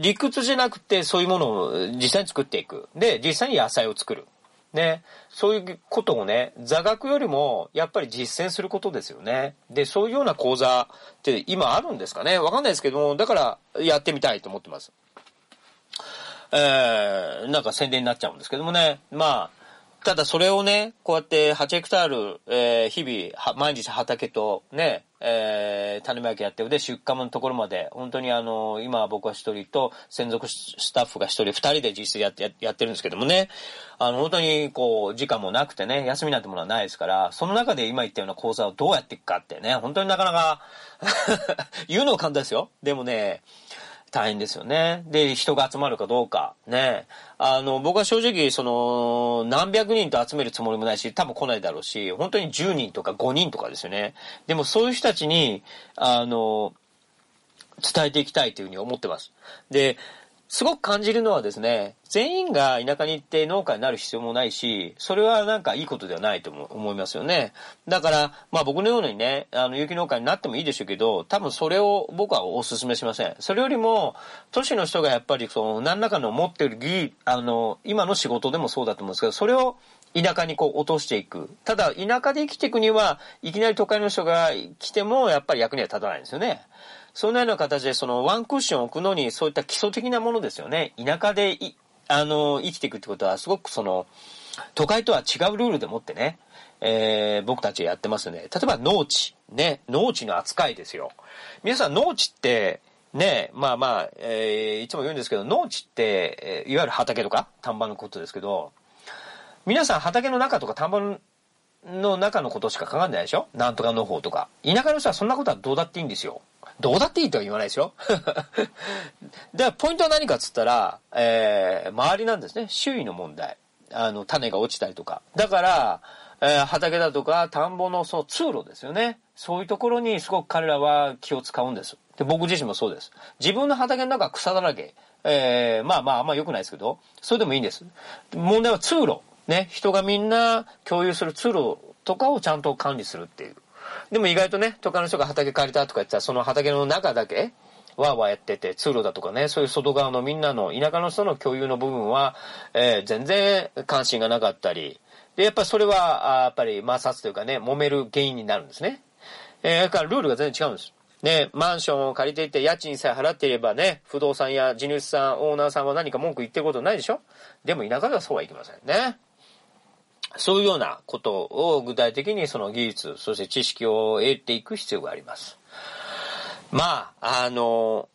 [SPEAKER 1] 理屈じゃなくてそういうものを実際に作っていく。で、実際に野菜を作る。ね。そういうことをね、座学よりもやっぱり実践することですよね。で、そういうような講座って今あるんですかねわかんないですけども、だからやってみたいと思ってます。えー、なんか宣伝になっちゃうんですけどもね。まあ、ただそれをね、こうやって8ヘクタール、えー、日々、毎日畑とね、えー、種まきやってる。で、出荷のところまで、本当にあの、今は僕は一人と、専属スタッフが一人、二人で実質やって、やってるんですけどもね、あの、本当にこう、時間もなくてね、休みなんてものはないですから、その中で今言ったような講座をどうやっていくかってね、本当になかなか 言うのは簡単ですよ。でもね、大変ですよね。で、人が集まるかどうか。ね。あの、僕は正直、その、何百人と集めるつもりもないし、多分来ないだろうし、本当に10人とか5人とかですよね。でもそういう人たちに、あの、伝えていきたいというふうに思ってます。で、すごく感じるのはですね、全員が田舎に行って農家になる必要もないし、それはなんかいいことではないと思いますよね。だから、まあ僕のようにね、あの、有機農家になってもいいでしょうけど、多分それを僕はお勧めしません。それよりも、都市の人がやっぱりその、何らかの持ってる技、あの、今の仕事でもそうだと思うんですけど、それを田舎にこう落としていく。ただ、田舎で生きていくには、いきなり都会の人が来ても、やっぱり役には立たないんですよね。そんなような形で、そのワンクッション置くのに、そういった基礎的なものですよね。田舎でい、あの、生きていくってことは、すごくその、都会とは違うルールでもってね、えー、僕たちやってますね。例えば農地。ね、農地の扱いですよ。皆さん農地って、ね、まあまあ、えー、いつも言うんですけど、農地って、えー、いわゆる畑とか田んぼのことですけど、皆さん畑の中とか田んぼの中のことしか考えないでしょ？なんとか農法とか。田舎の人はそんなことはどうだっていいんですよ。どうだっていいとは言わないですよ。で、ポイントは何かっつったら、えー、周りなんですね。周囲の問題。あの、種が落ちたりとか。だから、えー、畑だとか田んぼのその通路ですよね。そういうところにすごく彼らは気を使うんです。で、僕自身もそうです。自分の畑の中草だらけ。えー、まあまああんま良くないですけど、それでもいいんです。問題は通路。ね、人がみんな共有する通路とかをちゃんと管理するっていう。でも意外とね、他の人が畑借りたとか言ったら、その畑の中だけ、わーわーやってて、通路だとかね、そういう外側のみんなの、田舎の人の共有の部分は、えー、全然関心がなかったり、で、やっぱりそれは、あやっぱり摩擦というかね、揉める原因になるんですね。えー、だからルールが全然違うんです。ね、マンションを借りていて家賃さえ払っていればね、不動産や地主さん、オーナーさんは何か文句言ってることないでしょ？でも田舎ではそうはいきませんね。そういうようなことを具体的にその技術、そして知識を得ていく必要があります。まあ、あの、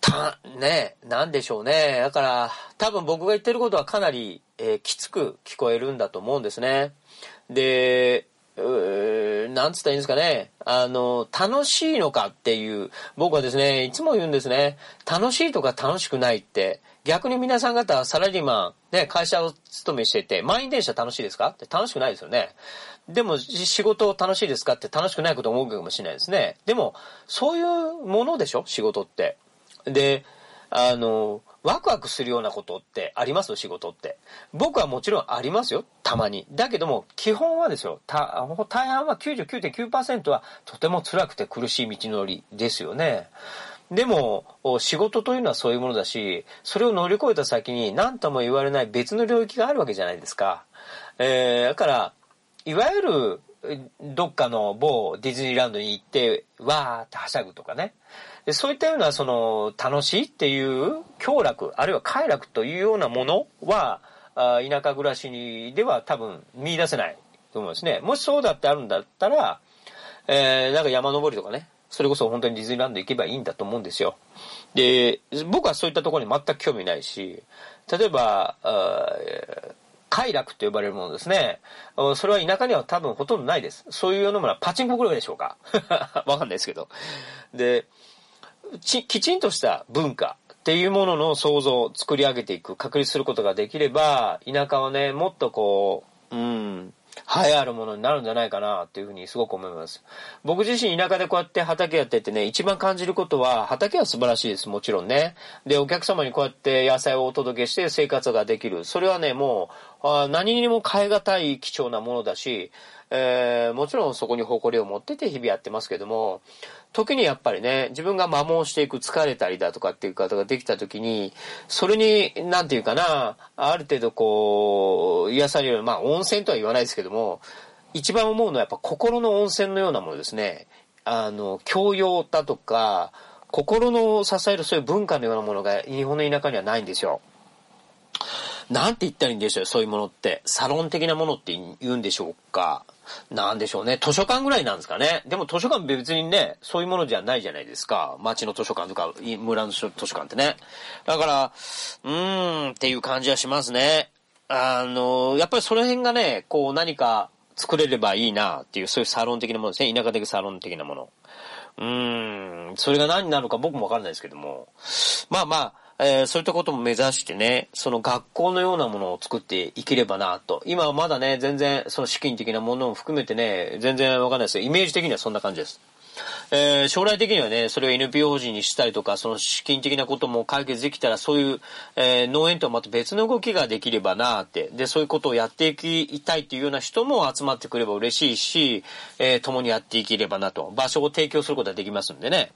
[SPEAKER 1] た、ね、なんでしょうね。だから、多分僕が言ってることはかなり、えー、きつく聞こえるんだと思うんですね。で、うなんつったらいいんですかね。あの、楽しいのかっていう、僕はですね、いつも言うんですね。楽しいとか楽しくないって、逆に皆さん方、サラリーマン、ね、会社を勤めしてて、満員電車楽しいですか？って楽しくないですよね。でも、仕事楽しいですか？って楽しくないこと思うかもしれないですね。でも、そういうものでしょ？仕事って。で、あの、ワクワクするようなことってあります？仕事って。僕はもちろんありますよ。たまに。だけども、基本はですよ。大半は99.9%はとても辛くて苦しい道のりですよね。でも、仕事というのはそういうものだし、それを乗り越えた先に何とも言われない別の領域があるわけじゃないですか。えー、だから、いわゆる、どっかの某ディズニーランドに行って、わーってはしゃぐとかね。そういったような、その、楽しいっていう享楽、あるいは快楽というようなものは、あ田舎暮らしにでは多分見出せないと思いますね。もしそうだってあるんだったら、えー、なんか山登りとかね、それこそ本当にディズニーランド行けばいいんだと思うんですよ。で、僕はそういったところに全く興味ないし、例えば、快楽と呼ばれるものですね。それは田舎には多分ほとんどないです。そういうようなものはパチンコぐらいでしょうか？わかんないですけど。で、きちんとした文化っていうものの創造、作り上げていく、確立することができれば、田舎はね、もっとこう、うん、流行るものになるんじゃないかなっていうふうにすごく思います。僕自身田舎でこうやって畑やっててね、一番感じることは、畑は素晴らしいです、もちろんね。で、お客様にこうやって野菜をお届けして生活ができる。それはね、もう、何にも変え難い貴重なものだし、えー、もちろんそこに誇りを持ってて日々やってますけども、時にやっぱりね、自分が摩耗していく疲れたりだとかっていう方ができた時に、それに、なんていうかな、ある程度こう、癒される、まあ温泉とは言わないですけども、一番思うのはやっぱ心の温泉のようなものですね。あの、教養だとか、心の支えるそういう文化のようなものが日本の田舎にはないんですよ。なんて言ったらいいんでしょうそういうものって。サロン的なものって言うんでしょうかなんでしょうね。図書館ぐらいなんですかね。でも図書館別にね、そういうものじゃないじゃないですか。町の図書館とか、村の図書館ってね。だから、うーんっていう感じはしますね。あの、やっぱりその辺がね、こう何か作れればいいなっていう、そういうサロン的なものですね。田舎的サロン的なもの。うーん、それが何になるか僕もわかんないですけども。まあまあ、えー、そういったことも目指してね、その学校のようなものを作っていければなと。今はまだね、全然その資金的なものも含めてね、全然わかんないですよ。イメージ的にはそんな感じです。えー、将来的にはね、それを NPO 法人にしたりとか、その資金的なことも解決できたら、そういう、えー、農園とはまた別の動きができればなって、で、そういうことをやっていきたいっていうような人も集まってくれば嬉しいし、えー、共にやっていければなと。場所を提供することができますんでね。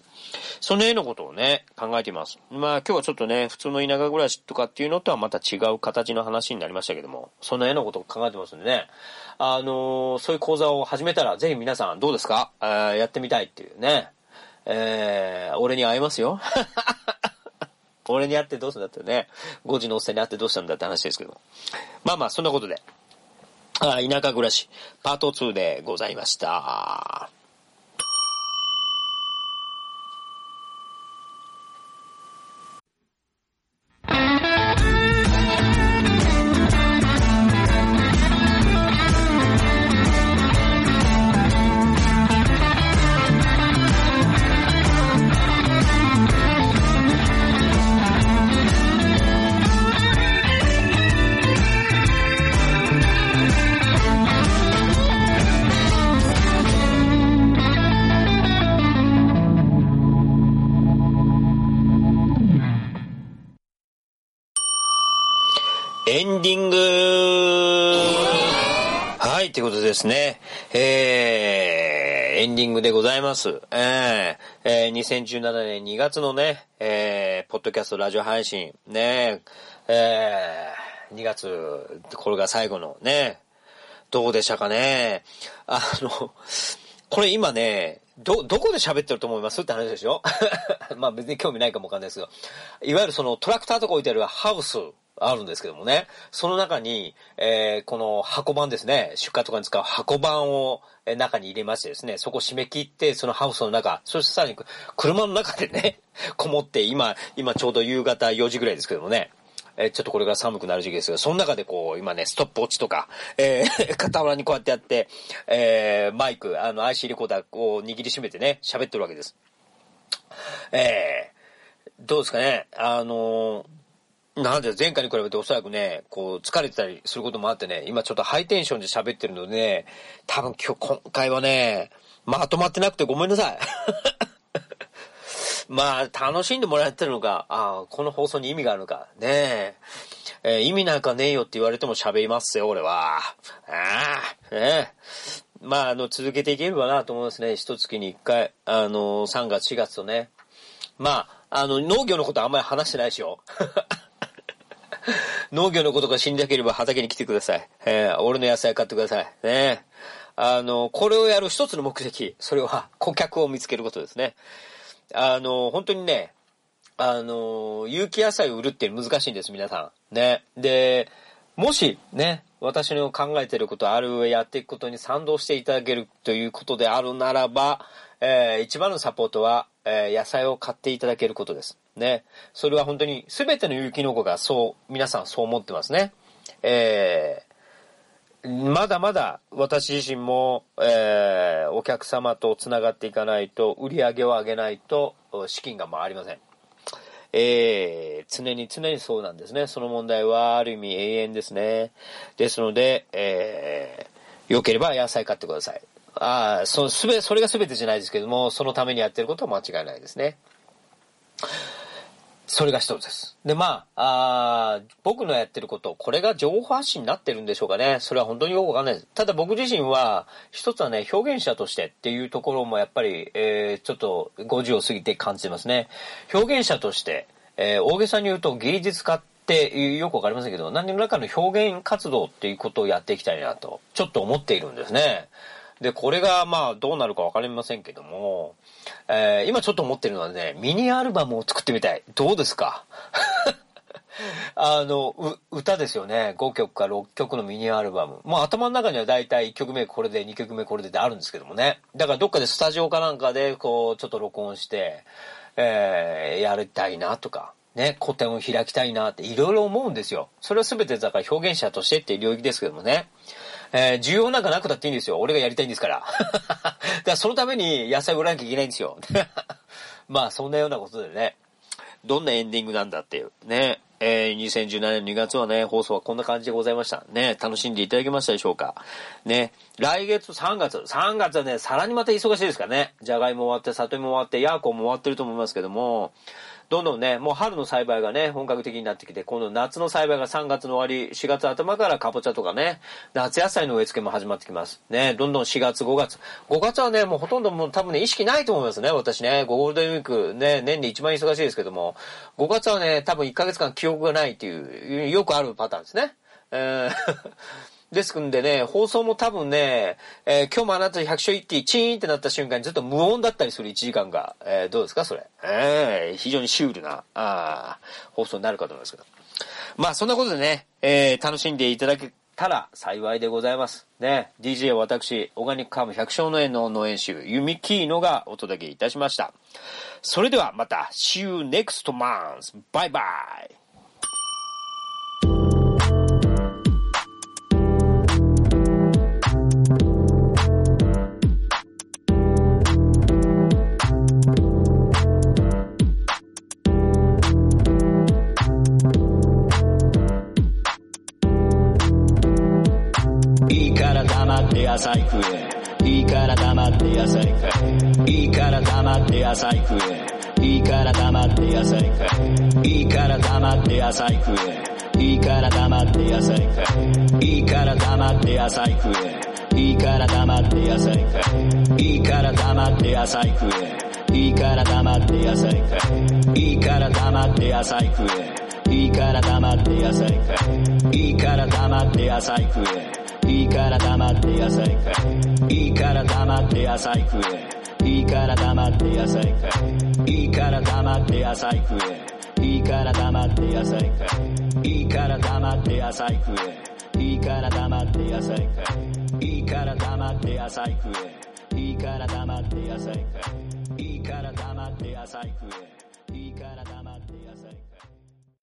[SPEAKER 1] その辺のことをね、考えています。まあ今日はちょっとね、普通の田舎暮らしとかっていうのとはまた違う形の話になりましたけども、その辺のことを考えてますんでね、あの、そういう講座を始めたら、ぜひ皆さんどうですか？やってみたいっていうね。えー、俺に会えますよ？俺に会ってどうするんだってね。5時のおっさんに会ってどうしたんだって話ですけど。まあまあ、そんなことで。あ田舎暮らし、パート2でございました。エンディングはい、ということですね。えー、エンディングでございます。えー、えー、2017年2月のね、えー、ポッドキャストラジオ配信、ね、えー、2月、これが最後のね、どうでしたかね。あの、これ今ね、ど、どこで喋ってると思います？って話でしょ まあ別に興味ないかもわかんないですけど、いわゆるそのトラクターとか置いてあるハウスあるんですけどもね、その中に、えー、この箱版ですね、出荷とかに使う箱版を中に入れましてですね、そこ締め切って、そのハウスの中、そしてさらに車の中でね、こもって、今、今ちょうど夕方4時ぐらいですけどもね、えちょっとこれから寒くなる時期ですが、その中でこう、今ね、ストップウォッチとか、えー、傍らにこうやってやって、えー、マイク、あの、IC レコーダーを握りしめてね、喋ってるわけです。えー、どうですかね、あのーなんで前回に比べておそらくね、こう疲れてたりすることもあってね、今ちょっとハイテンションで喋ってるのでね、多分今日、今回はね、まとまってなくてごめんなさい。まあ、楽しんでもらってるのか、ああ、この放送に意味があるのか、ねえ。えー、意味なんかねえよって言われても喋りますよ、俺は。ああ、ねまあ、あの、続けていければなと思いますね。一月に一回、あの、3月、4月とね。まあ、あの、農業のことあんまり話してないでしょ。農業のことが知りたければ畑に来てください。えー、俺の野菜買ってください。ね。あの、これをやる一つの目的、それは顧客を見つけることですね。あの、本当にね、あの、有機野菜を売るって難しいんです、皆さん。ね。で、もし、ね、私の考えてること、ある上やっていくことに賛同していただけるということであるならば、えー、一番のサポートは、えー、野菜を買っていただけることです。ね。それは本当に全ての有機農家がそう、皆さんそう思ってますね。えー、まだまだ私自身も、えー、お客様と繋がっていかないと、売り上げを上げないと、資金が回りません。えー、常に常にそうなんですね。その問題はある意味永遠ですね。ですので、えー、良ければ野菜買ってください。ああ、そ、すべ、それが全てじゃないですけども、そのためにやってることは間違いないですね。それが一つです。で、まあ、あ僕のやってること、これが情報発信になってるんでしょうかね。それは本当によくわかんないです。ただ僕自身は、一つはね、表現者としてっていうところもやっぱり、えー、ちょっと50を過ぎて感じてますね。表現者として、えー、大げさに言うと芸術家ってよくわかりませんけど、何らかの表現活動っていうことをやっていきたいなと、ちょっと思っているんですね。で、これがまあどうなるかわかりませんけども、えー、今ちょっと思ってるのはね、ミニアルバムを作ってみたい。どうですか？あの、歌ですよね。5曲か6曲のミニアルバム。もう頭の中には大体1曲目これで2曲目これでってあるんですけどもね。だからどっかでスタジオかなんかでこう、ちょっと録音して、えー、やりたいなとか。ね、古典を開きたいなっていろいろ思うんですよ。それは全てだから表現者としてっていう領域ですけどもね。えー、需要なんかなくたっていいんですよ。俺がやりたいんですから。だからそのために野菜を売らなきゃいけないんですよ。まあそんなようなことでね。どんなエンディングなんだっていう。ね。えー、2017年2月はね、放送はこんな感じでございました。ね、楽しんでいただけましたでしょうか。ね、来月3月、3月はね、さらにまた忙しいですからね。じゃがいも終わって、里芋終わって、ヤーコンも終わってると思いますけども、どんどんね、もう春の栽培がね、本格的になってきて、今度夏の栽培が3月の終わり、4月頭からかぼちゃとかね、夏野菜の植え付けも始まってきます。ね、どんどん4月、5月。5月はね、もうほとんどもう多分ね、意識ないと思いますね、私ね。ゴールデンウィーク、ね、年に一番忙しいですけども、5月はね、多分1ヶ月間記憶がないっていう、よくあるパターンですね。えーですくんでね、放送も多分ね、えー、今日もあなた100勝一気、チーンってなった瞬間にずっと無音だったりする1時間が、えー、どうですかそれ。えー、非常にシュールな、あ放送になるかと思いますけど。まあ、そんなことでね、えー、楽しんでいただけたら幸いでございます。ね、DJ は私、オーガニックカーム100勝の園の農園集、ユミキーノがお届けいたしました。それではまた、See you next month! バイバイ野菜食え。いいから黙って野菜買え。いいから黙って野菜食え。いいから黙って野菜買え。いいから黙って野菜食え。いいから黙って野菜買え。いいから黙って野菜食え。いいから黙って野菜買え。いいから黙って野菜食え。いいから黙って野菜買え。いいから黙って野菜食え。いいから黙って野菜買え。いいから黙って野菜食え。いいから黙って野菜買え。いいから黙って野菜食え。いいから黙って野菜買え。いいから黙って野菜食え。いいから黙って野菜買え。いいから黙って野菜食え。いいから黙って野菜買え。いいから黙って野菜食え。いいから黙って野菜買え。いいから黙って野菜食え。いいから黙って